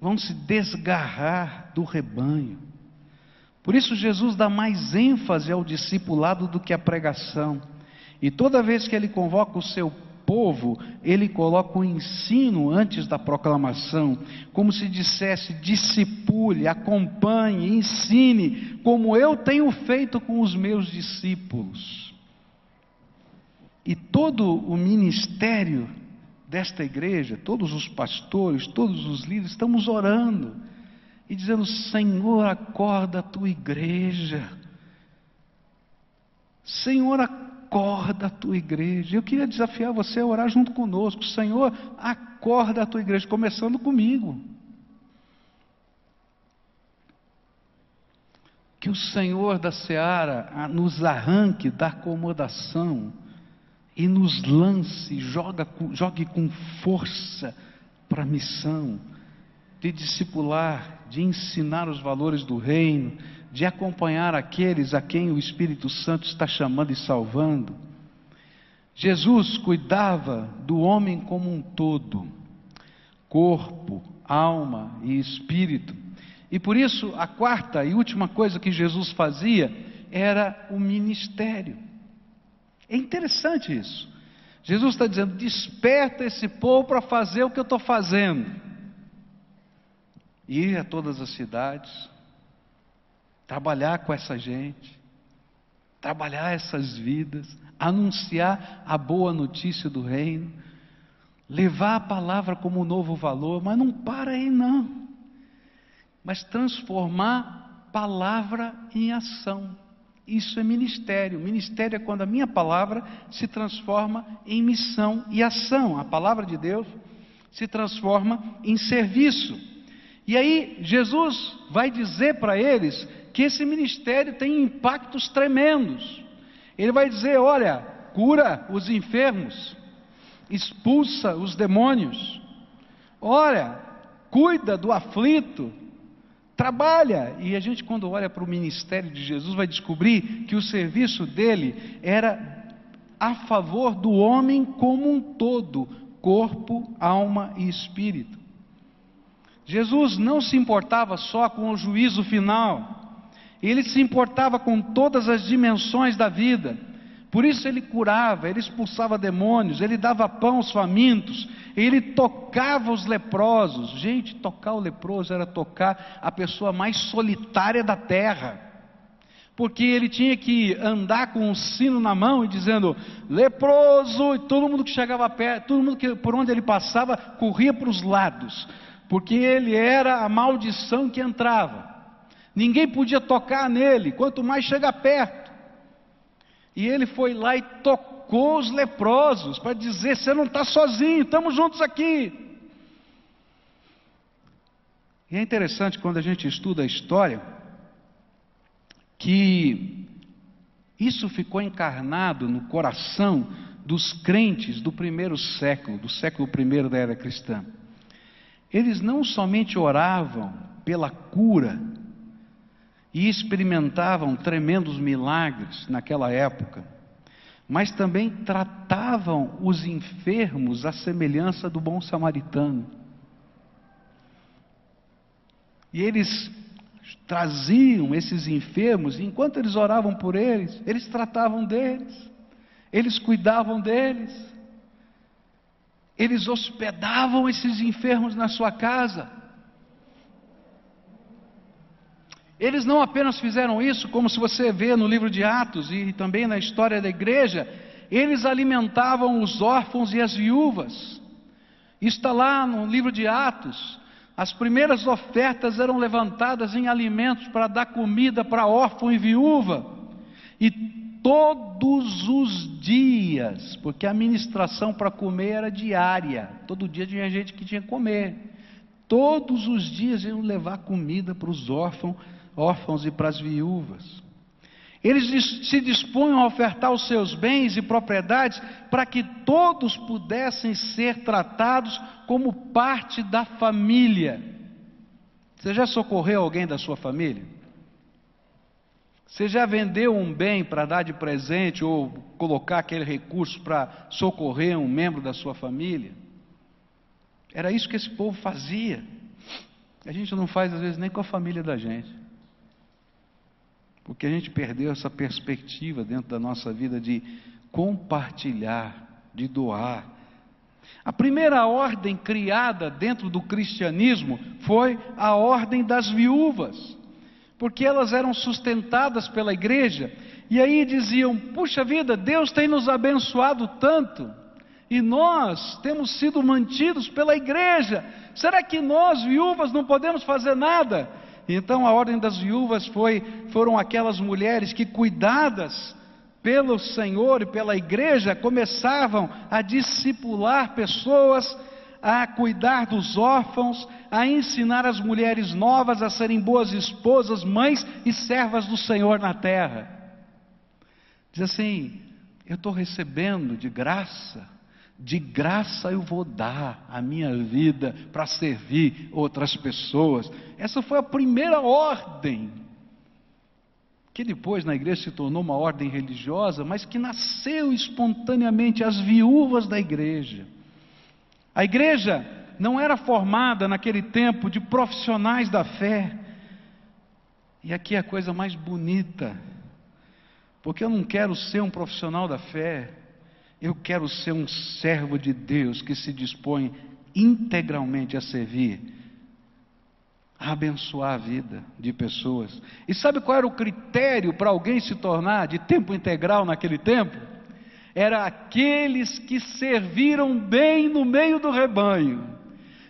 vão se desgarrar do rebanho. Por isso, Jesus dá mais ênfase ao discipulado do que à pregação. E toda vez que ele convoca o seu povo, ele coloca o ensino antes da proclamação, como se dissesse: discipule, acompanhe, ensine, como eu tenho feito com os meus discípulos. E todo o ministério desta igreja, todos os pastores, todos os líderes, estamos orando e dizendo: Senhor, acorda a tua igreja. Senhor, acorda a tua igreja. Eu queria desafiar você a orar junto conosco. Senhor, acorda a tua igreja, começando comigo. Que o Senhor da seara nos arranque da acomodação e nos lance, joga, jogue com força para a missão de discipular, de ensinar os valores do reino, de acompanhar aqueles a quem o Espírito Santo está chamando e salvando. Jesus cuidava do homem como um todo, corpo, alma e espírito. E por isso, a quarta e última coisa que Jesus fazia era o ministério. É interessante isso. Jesus está dizendo: desperta esse povo para fazer o que eu estou fazendo. Ir a todas as cidades, trabalhar com essa gente, trabalhar essas vidas, anunciar a boa notícia do reino, levar a palavra como um novo valor, mas não para aí não. Mas transformar palavra em ação. Isso é ministério. Ministério é quando a minha palavra se transforma em missão e ação. A palavra de Deus se transforma em serviço. E aí, Jesus vai dizer para eles que esse ministério tem impactos tremendos. Ele vai dizer: olha, cura os enfermos, expulsa os demônios, olha, cuida do aflito, trabalha. E a gente, quando olha para o ministério de Jesus, vai descobrir que o serviço dele era a favor do homem como um todo, corpo, alma e espírito. Jesus não se importava só com o juízo final, ele se importava com todas as dimensões da vida. Por isso ele curava, ele expulsava demônios, ele dava pão aos famintos, ele tocava os leprosos. Gente, tocar o leproso era tocar a pessoa mais solitária da terra. Porque ele tinha que andar com um sino na mão e dizendo leproso, e todo mundo que chegava perto, todo mundo que por onde ele passava corria para os lados, porque ele era a maldição que entrava. Ninguém podia tocar nele, quanto mais chegar perto. E ele foi lá e tocou os leprosos para dizer: você não está sozinho, estamos juntos aqui. E é interessante quando a gente estuda a história, que isso ficou encarnado no coração dos crentes do primeiro século, do século primeiro da era cristã. Eles não somente oravam pela cura e experimentavam tremendos milagres naquela época, mas também tratavam os enfermos à semelhança do bom samaritano. E eles traziam esses enfermos, e enquanto eles oravam por eles, eles tratavam deles, eles cuidavam deles, eles hospedavam esses enfermos na sua casa. Eles não apenas fizeram isso, como se você vê no livro de Atos e também na história da igreja, eles alimentavam os órfãos e as viúvas. Está lá no livro de Atos. As primeiras ofertas eram levantadas em alimentos para dar comida para órfão e viúva. E todos os dias, porque a ministração para comer era diária, todo dia tinha gente que tinha que comer. Todos os dias iam levar comida para os órfãos órfãos e para as viúvas. Eles se dispunham a ofertar os seus bens e propriedades para que todos pudessem ser tratados como parte da família. Você já socorreu alguém da sua família? Você já vendeu um bem para dar de presente ou colocar aquele recurso para socorrer um membro da sua família? Era isso que esse povo fazia. A gente não faz às vezes nem com a família da gente. Porque a gente perdeu essa perspectiva dentro da nossa vida de compartilhar, de doar. A primeira ordem criada dentro do cristianismo foi a ordem das viúvas, porque elas eram sustentadas pela igreja, e aí diziam: puxa vida, Deus tem nos abençoado tanto, e nós temos sido mantidos pela igreja, será que nós, viúvas, não podemos fazer nada? Então a ordem das viúvas foi, foram aquelas mulheres que, cuidadas pelo Senhor e pela igreja, começavam a discipular pessoas, a cuidar dos órfãos, a ensinar as mulheres novas a serem boas esposas, mães e servas do Senhor na terra. Diz assim: Eu estou recebendo de graça. De graça eu vou dar a minha vida para servir outras pessoas. Essa foi a primeira ordem, que depois na igreja se tornou uma ordem religiosa, mas que nasceu espontaneamente as viúvas da igreja. A igreja não era formada naquele tempo de profissionais da fé. E aqui é a coisa mais bonita, porque eu não quero ser um profissional da fé, eu quero ser um servo de Deus que se dispõe integralmente a servir, a abençoar a vida de pessoas. E sabe qual era o critério para alguém se tornar de tempo integral naquele tempo? Era aqueles que serviram bem no meio do rebanho,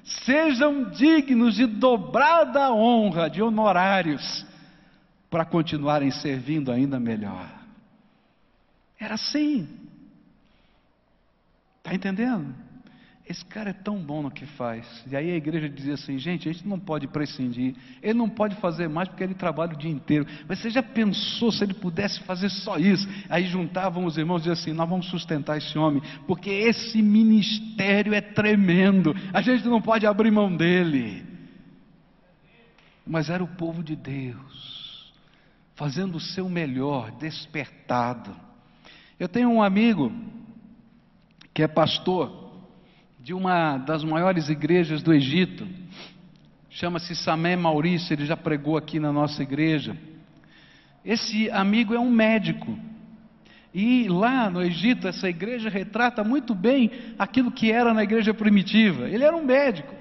sejam dignos de dobrada honra, de honorários, para continuarem servindo ainda melhor. Era assim. Está entendendo? Esse cara é tão bom no que faz. E aí a igreja dizia assim: gente, a gente não pode prescindir. Ele não pode fazer mais porque ele trabalha o dia inteiro. Mas você já pensou se ele pudesse fazer só isso? Aí juntavam os irmãos e diziam assim: nós vamos sustentar esse homem, porque esse ministério é tremendo. A gente não pode abrir mão dele. Mas era o povo de Deus, fazendo o seu melhor, despertado. Eu tenho um amigo que é pastor de uma das maiores igrejas do Egito, chama-se Samé Maurício, ele já pregou aqui na nossa igreja. Esse amigo é um médico. E lá no Egito, essa igreja retrata muito bem aquilo que era na igreja primitiva. Ele era um médico.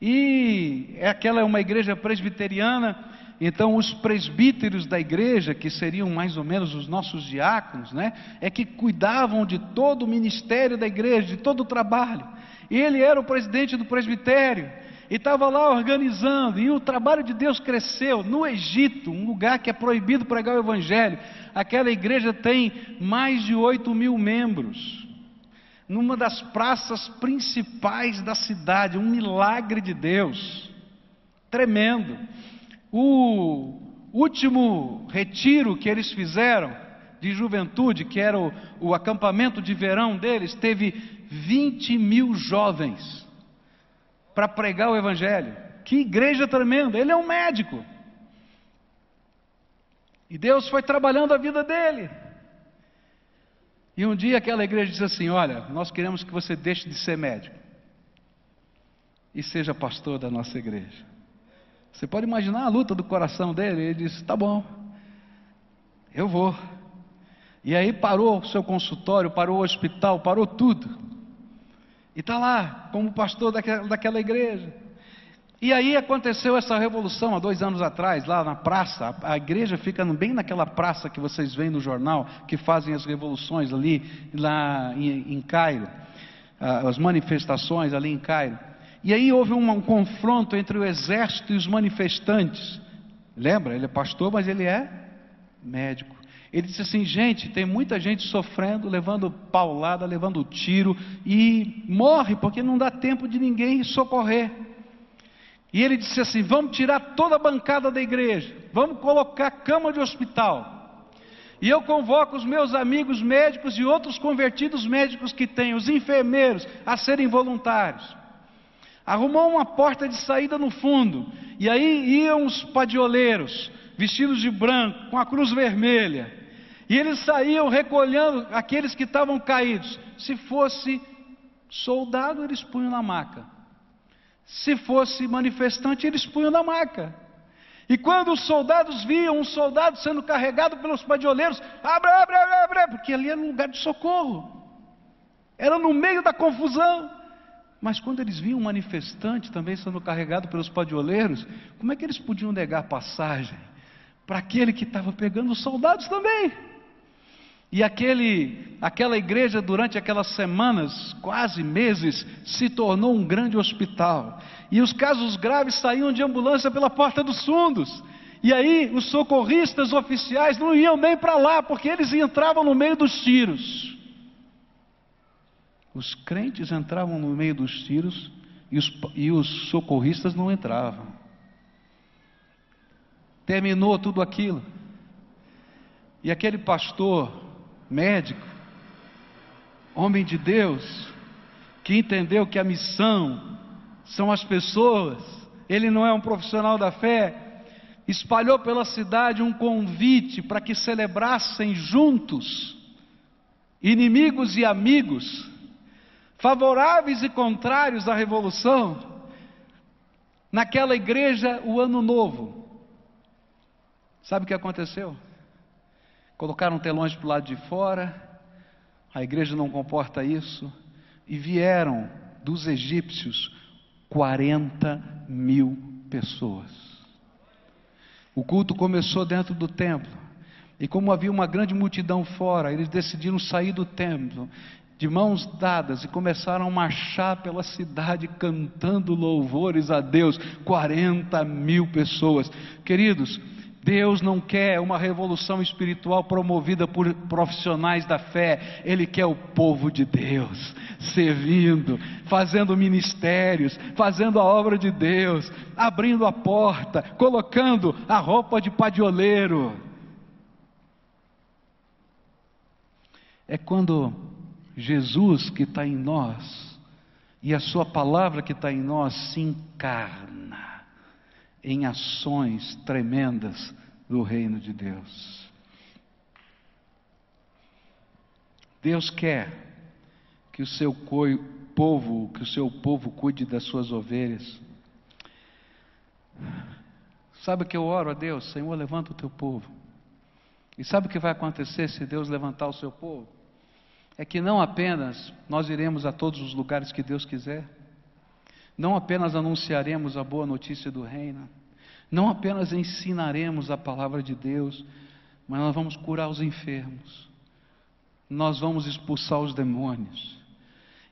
E aquela é uma igreja presbiteriana então, os presbíteros da igreja, que seriam mais ou menos os nossos diáconos, né, é que cuidavam de todo o ministério da igreja, de todo o trabalho. E ele era o presidente do presbitério e estava lá organizando, e o trabalho de Deus cresceu no Egito, um lugar que é proibido pregar o Evangelho. Aquela igreja tem mais de 8 mil membros, numa das praças principais da cidade, um milagre de Deus, tremendo. O último retiro que eles fizeram de juventude, que era o, o acampamento de verão deles, teve 20 mil jovens para pregar o Evangelho. Que igreja tremenda! Ele é um médico. E Deus foi trabalhando a vida dele. E um dia aquela igreja disse assim: Olha, nós queremos que você deixe de ser médico e seja pastor da nossa igreja. Você pode imaginar a luta do coração dele. Ele disse: Tá bom, eu vou. E aí parou o seu consultório, parou o hospital, parou tudo. E está lá, como pastor daquela, daquela igreja. E aí aconteceu essa revolução há dois anos atrás, lá na praça. A, igreja fica bem naquela praça que vocês veem no jornal, que fazem as revoluções ali, lá em, em Cairo, ah, as manifestações ali em Cairo. E aí houve um, um confronto entre o exército e os manifestantes. Lembra? Ele é pastor, mas ele é médico. Ele disse assim: gente, tem muita gente sofrendo, levando paulada, levando tiro, e morre porque não dá tempo de ninguém socorrer. E ele disse assim: vamos tirar toda a bancada da igreja, vamos colocar cama de hospital. E eu convoco os meus amigos médicos e outros convertidos médicos que têm, os enfermeiros, a serem voluntários. Arrumou uma porta de saída no fundo, e aí iam os padioleiros, vestidos de branco, com a cruz vermelha, e eles saíam recolhendo aqueles que estavam caídos. Se fosse soldado, eles punham na maca. Se fosse manifestante, eles punham na maca. E quando os soldados viam um soldado sendo carregado pelos padioleiros, abre, abre, abre, abre, porque ali era um lugar de socorro. Era no meio da confusão. Mas quando eles viam um manifestante também sendo carregado pelos padioleiros, como é que eles podiam negar passagem para aquele que estava pegando os soldados também? E aquele, aquela igreja, durante aquelas semanas, quase meses, se tornou um grande hospital. E os casos graves saíam de ambulância pela porta dos fundos. E aí os socorristas oficiais não iam nem para lá, porque eles entravam no meio dos tiros. Os crentes entravam no meio dos tiros e os, e os socorristas não entravam. Terminou tudo aquilo. E aquele pastor médico, homem de Deus, que entendeu que a missão são as pessoas, ele não é um profissional da fé, espalhou pela cidade um convite para que celebrassem juntos, inimigos e amigos, favoráveis e contrários à revolução, naquela igreja o ano novo. Sabe o que aconteceu? Colocaram telões para o lado de fora, a igreja não comporta isso, e vieram dos egípcios 40 mil pessoas. O culto começou dentro do templo, e como havia uma grande multidão fora, eles decidiram sair do templo de mãos dadas e começaram a marchar pela cidade cantando louvores a Deus. 40 mil pessoas. Queridos, Deus não quer uma revolução espiritual promovida por profissionais da fé, Ele quer o povo de Deus servindo, fazendo ministérios, fazendo a obra de Deus, abrindo a porta, colocando a roupa de padioleiro. É quando Jesus que está em nós e a Sua palavra que está em nós se encarna em ações tremendas do reino de Deus. Deus quer que o seu povo, que o seu povo cuide das suas ovelhas. Sabe que eu oro a Deus? Senhor, levanta o teu povo. E sabe o que vai acontecer se Deus levantar o seu povo? É que não apenas nós iremos a todos os lugares que Deus quiser, não apenas anunciaremos a boa notícia do reino, não apenas ensinaremos a palavra de Deus, mas nós vamos curar os enfermos, nós vamos expulsar os demônios,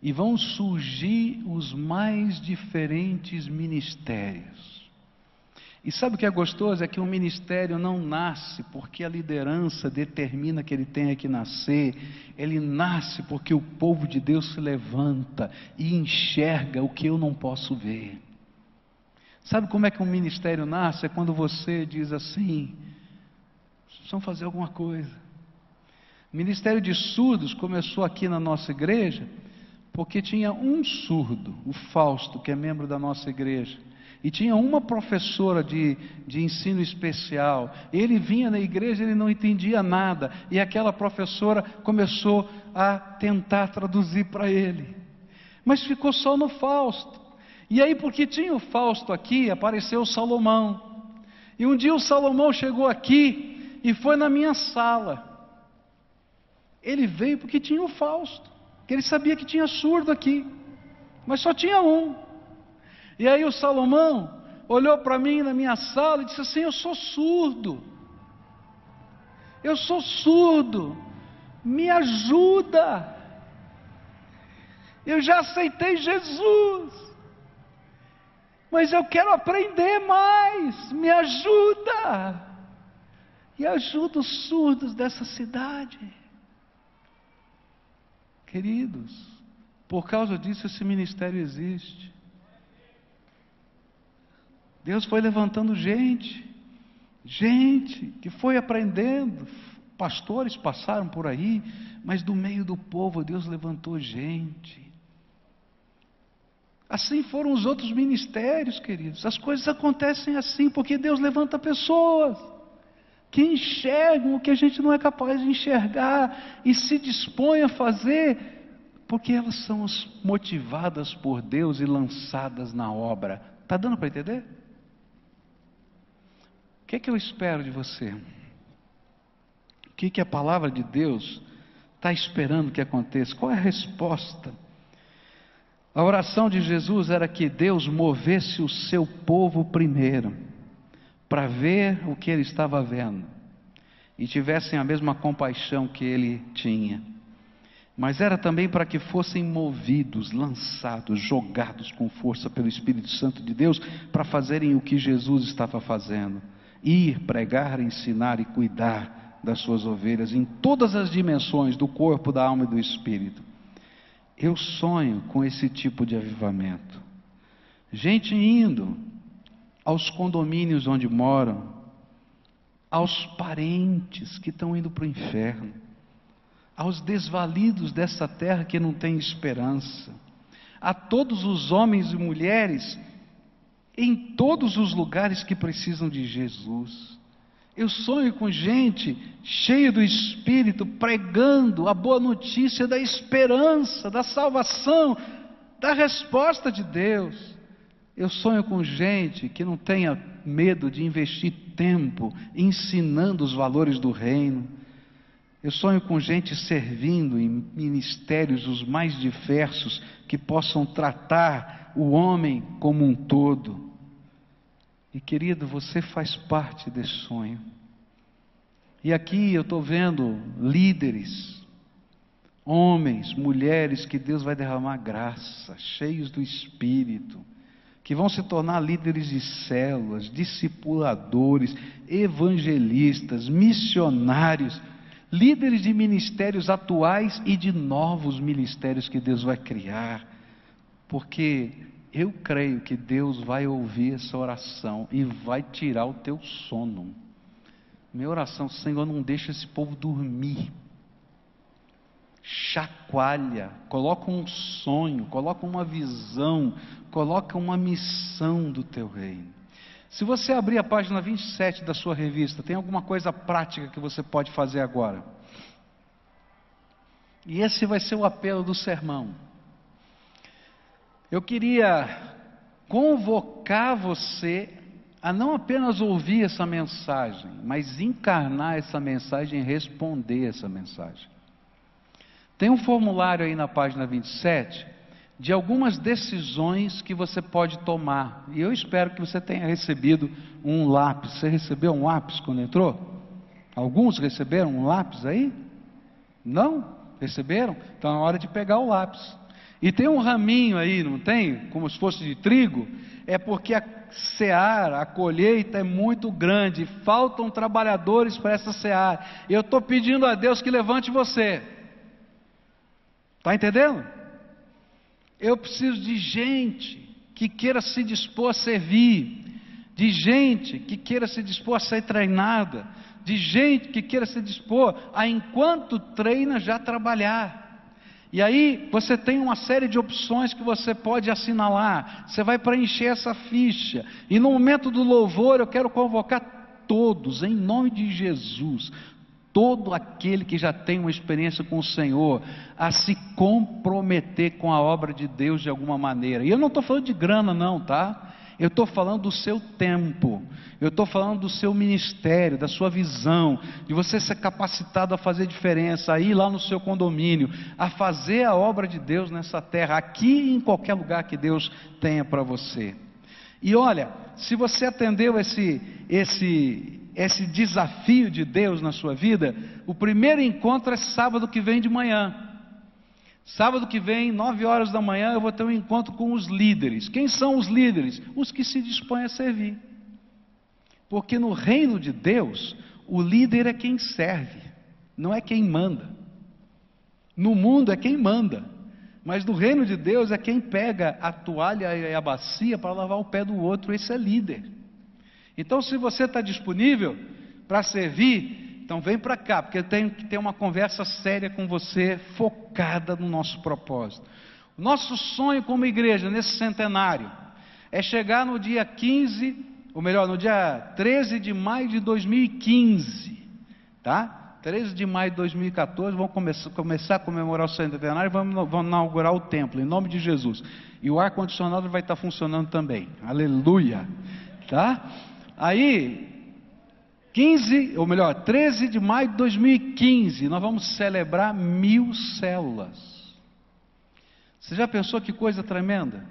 e vão surgir os mais diferentes ministérios. E sabe o que é gostoso? É que um ministério não nasce porque a liderança determina que ele tenha que nascer, ele nasce porque o povo de Deus se levanta e enxerga o que eu não posso ver. Sabe como é que um ministério nasce? É quando você diz assim: precisamos fazer alguma coisa. O ministério de surdos começou aqui na nossa igreja porque tinha um surdo, o Fausto, que é membro da nossa igreja. E tinha uma professora de, de ensino especial. Ele vinha na igreja, ele não entendia nada. E aquela professora começou a tentar traduzir para ele. Mas ficou só no Fausto. E aí, porque tinha o Fausto aqui, apareceu o Salomão. E um dia o Salomão chegou aqui e foi na minha sala. Ele veio porque tinha o Fausto, que ele sabia que tinha surdo aqui, mas só tinha um. E aí o Salomão olhou para mim na minha sala e disse assim: Eu sou surdo, eu sou surdo, me ajuda. Eu já aceitei Jesus, mas eu quero aprender mais, me ajuda. E ajuda os surdos dessa cidade. Queridos, por causa disso esse ministério existe. Deus foi levantando gente, gente que foi aprendendo. Pastores passaram por aí, mas do meio do povo Deus levantou gente. Assim foram os outros ministérios, queridos. As coisas acontecem assim porque Deus levanta pessoas que enxergam o que a gente não é capaz de enxergar e se dispõem a fazer porque elas são motivadas por Deus e lançadas na obra. Está dando para entender? Que, é que eu espero de você? O que, que a palavra de Deus está esperando que aconteça? Qual é a resposta? A oração de Jesus era que Deus movesse o seu povo primeiro, para ver o que ele estava vendo, e tivessem a mesma compaixão que ele tinha. Mas era também para que fossem movidos, lançados, jogados com força pelo Espírito Santo de Deus, para fazerem o que Jesus estava fazendo ir, pregar, ensinar e cuidar das suas ovelhas em todas as dimensões do corpo, da alma e do espírito. Eu sonho com esse tipo de avivamento. Gente indo aos condomínios onde moram, aos parentes que estão indo para o inferno, aos desvalidos dessa terra que não tem esperança, a todos os homens e mulheres em todos os lugares que precisam de Jesus. Eu sonho com gente cheia do Espírito, pregando a boa notícia da esperança, da salvação, da resposta de Deus. Eu sonho com gente que não tenha medo de investir tempo ensinando os valores do reino. Eu sonho com gente servindo em ministérios os mais diversos que possam tratar o homem como um todo. E querido, você faz parte desse sonho. E aqui eu estou vendo líderes, homens, mulheres que Deus vai derramar graça, cheios do Espírito, que vão se tornar líderes de células, discipuladores, evangelistas, missionários, líderes de ministérios atuais e de novos ministérios que Deus vai criar, porque eu creio que Deus vai ouvir essa oração e vai tirar o teu sono. Minha oração, Senhor, não deixa esse povo dormir. Chacoalha, coloca um sonho, coloca uma visão, coloca uma missão do teu reino. Se você abrir a página 27 da sua revista, tem alguma coisa prática que você pode fazer agora. E esse vai ser o apelo do sermão. Eu queria convocar você a não apenas ouvir essa mensagem, mas encarnar essa mensagem e responder essa mensagem. Tem um formulário aí na página 27 de algumas decisões que você pode tomar. E eu espero que você tenha recebido um lápis. Você recebeu um lápis quando entrou? Alguns receberam um lápis aí? Não? Receberam? Então é hora de pegar o lápis. E tem um raminho aí, não tem? Como se fosse de trigo. É porque a seara, a colheita é muito grande, faltam trabalhadores para essa seara. Eu estou pedindo a Deus que levante você. Está entendendo? Eu preciso de gente que queira se dispor a servir, de gente que queira se dispor a ser treinada, de gente que queira se dispor a, enquanto treina, já trabalhar. E aí você tem uma série de opções que você pode assinalar. Você vai preencher essa ficha. E no momento do louvor eu quero convocar todos, em nome de Jesus, todo aquele que já tem uma experiência com o Senhor, a se comprometer com a obra de Deus de alguma maneira. E eu não estou falando de grana, não, tá? Eu estou falando do seu tempo, eu estou falando do seu ministério, da sua visão, de você ser capacitado a fazer diferença, a ir lá no seu condomínio, a fazer a obra de Deus nessa terra, aqui e em qualquer lugar que Deus tenha para você. E olha, se você atendeu esse, esse, esse desafio de Deus na sua vida, o primeiro encontro é sábado que vem de manhã. Sábado que vem, nove horas da manhã, eu vou ter um encontro com os líderes. Quem são os líderes? Os que se dispõem a servir. Porque no reino de Deus, o líder é quem serve, não é quem manda. No mundo é quem manda, mas no reino de Deus é quem pega a toalha e a bacia para lavar o pé do outro, esse é líder. Então, se você está disponível para servir, então vem para cá, porque eu tenho que ter uma conversa séria com você, focada no nosso propósito. O nosso sonho como igreja nesse centenário é chegar no dia 15, ou melhor, no dia 13 de maio de 2015, tá? 13 de maio de 2014, vamos começar, começar a comemorar o centenário e vamos, vamos inaugurar o templo, em nome de Jesus. E o ar-condicionado vai estar funcionando também. Aleluia. Tá? Aí, 15, ou melhor, 13 de maio de 2015, nós vamos celebrar mil células. Você já pensou que coisa tremenda?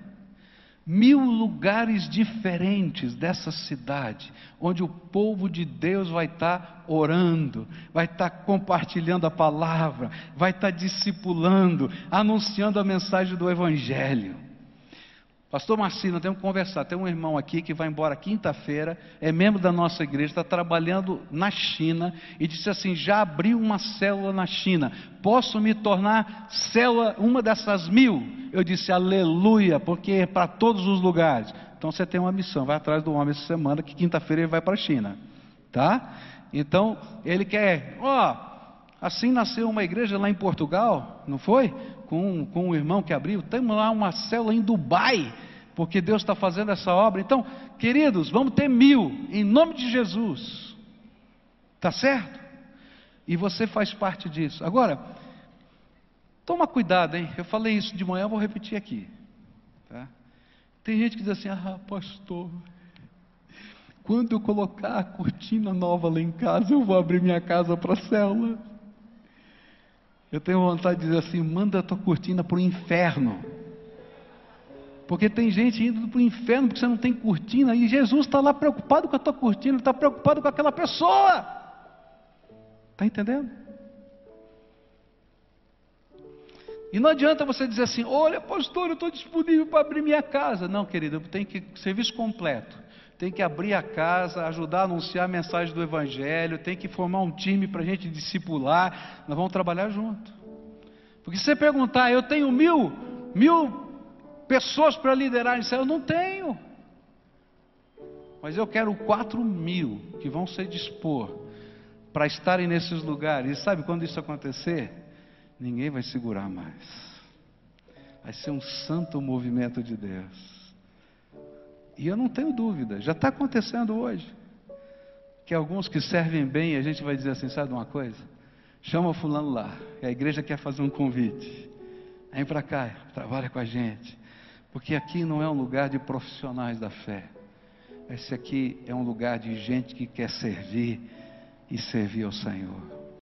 Mil lugares diferentes dessa cidade, onde o povo de Deus vai estar orando, vai estar compartilhando a palavra, vai estar discipulando, anunciando a mensagem do Evangelho. Pastor Marcino, temos que conversar. Tem um irmão aqui que vai embora quinta-feira, é membro da nossa igreja, está trabalhando na China e disse assim: já abriu uma célula na China, posso me tornar célula, uma dessas mil? Eu disse: aleluia, porque é para todos os lugares. Então você tem uma missão, vai atrás do homem essa semana, que quinta-feira ele vai para a China, tá? Então ele quer, ó, Assim nasceu uma igreja lá em Portugal, não foi? Com, com um irmão que abriu. Temos lá uma célula em Dubai, porque Deus está fazendo essa obra. Então, queridos, vamos ter mil, em nome de Jesus. Tá certo? E você faz parte disso. Agora, toma cuidado, hein? Eu falei isso de manhã, vou repetir aqui. Tá? Tem gente que diz assim: ah, pastor, quando eu colocar a cortina nova lá em casa, eu vou abrir minha casa para a célula. Eu tenho vontade de dizer assim: manda a tua cortina para o inferno. Porque tem gente indo para o inferno porque você não tem cortina e Jesus está lá preocupado com a tua cortina, está preocupado com aquela pessoa. Está entendendo? E não adianta você dizer assim: olha, pastor, eu estou disponível para abrir minha casa. Não, querido, tem que serviço completo tem que abrir a casa, ajudar a anunciar a mensagem do Evangelho, tem que formar um time para a gente discipular, nós vamos trabalhar junto. Porque se você perguntar, eu tenho mil, mil pessoas para liderar isso, eu não tenho. Mas eu quero quatro mil que vão se dispor para estarem nesses lugares. E sabe quando isso acontecer? Ninguém vai segurar mais. Vai ser um santo movimento de Deus. E eu não tenho dúvida, já está acontecendo hoje. Que alguns que servem bem, a gente vai dizer assim: sabe uma coisa? Chama fulano lá, a igreja quer fazer um convite. Vem para cá, trabalha com a gente. Porque aqui não é um lugar de profissionais da fé. Esse aqui é um lugar de gente que quer servir e servir ao Senhor.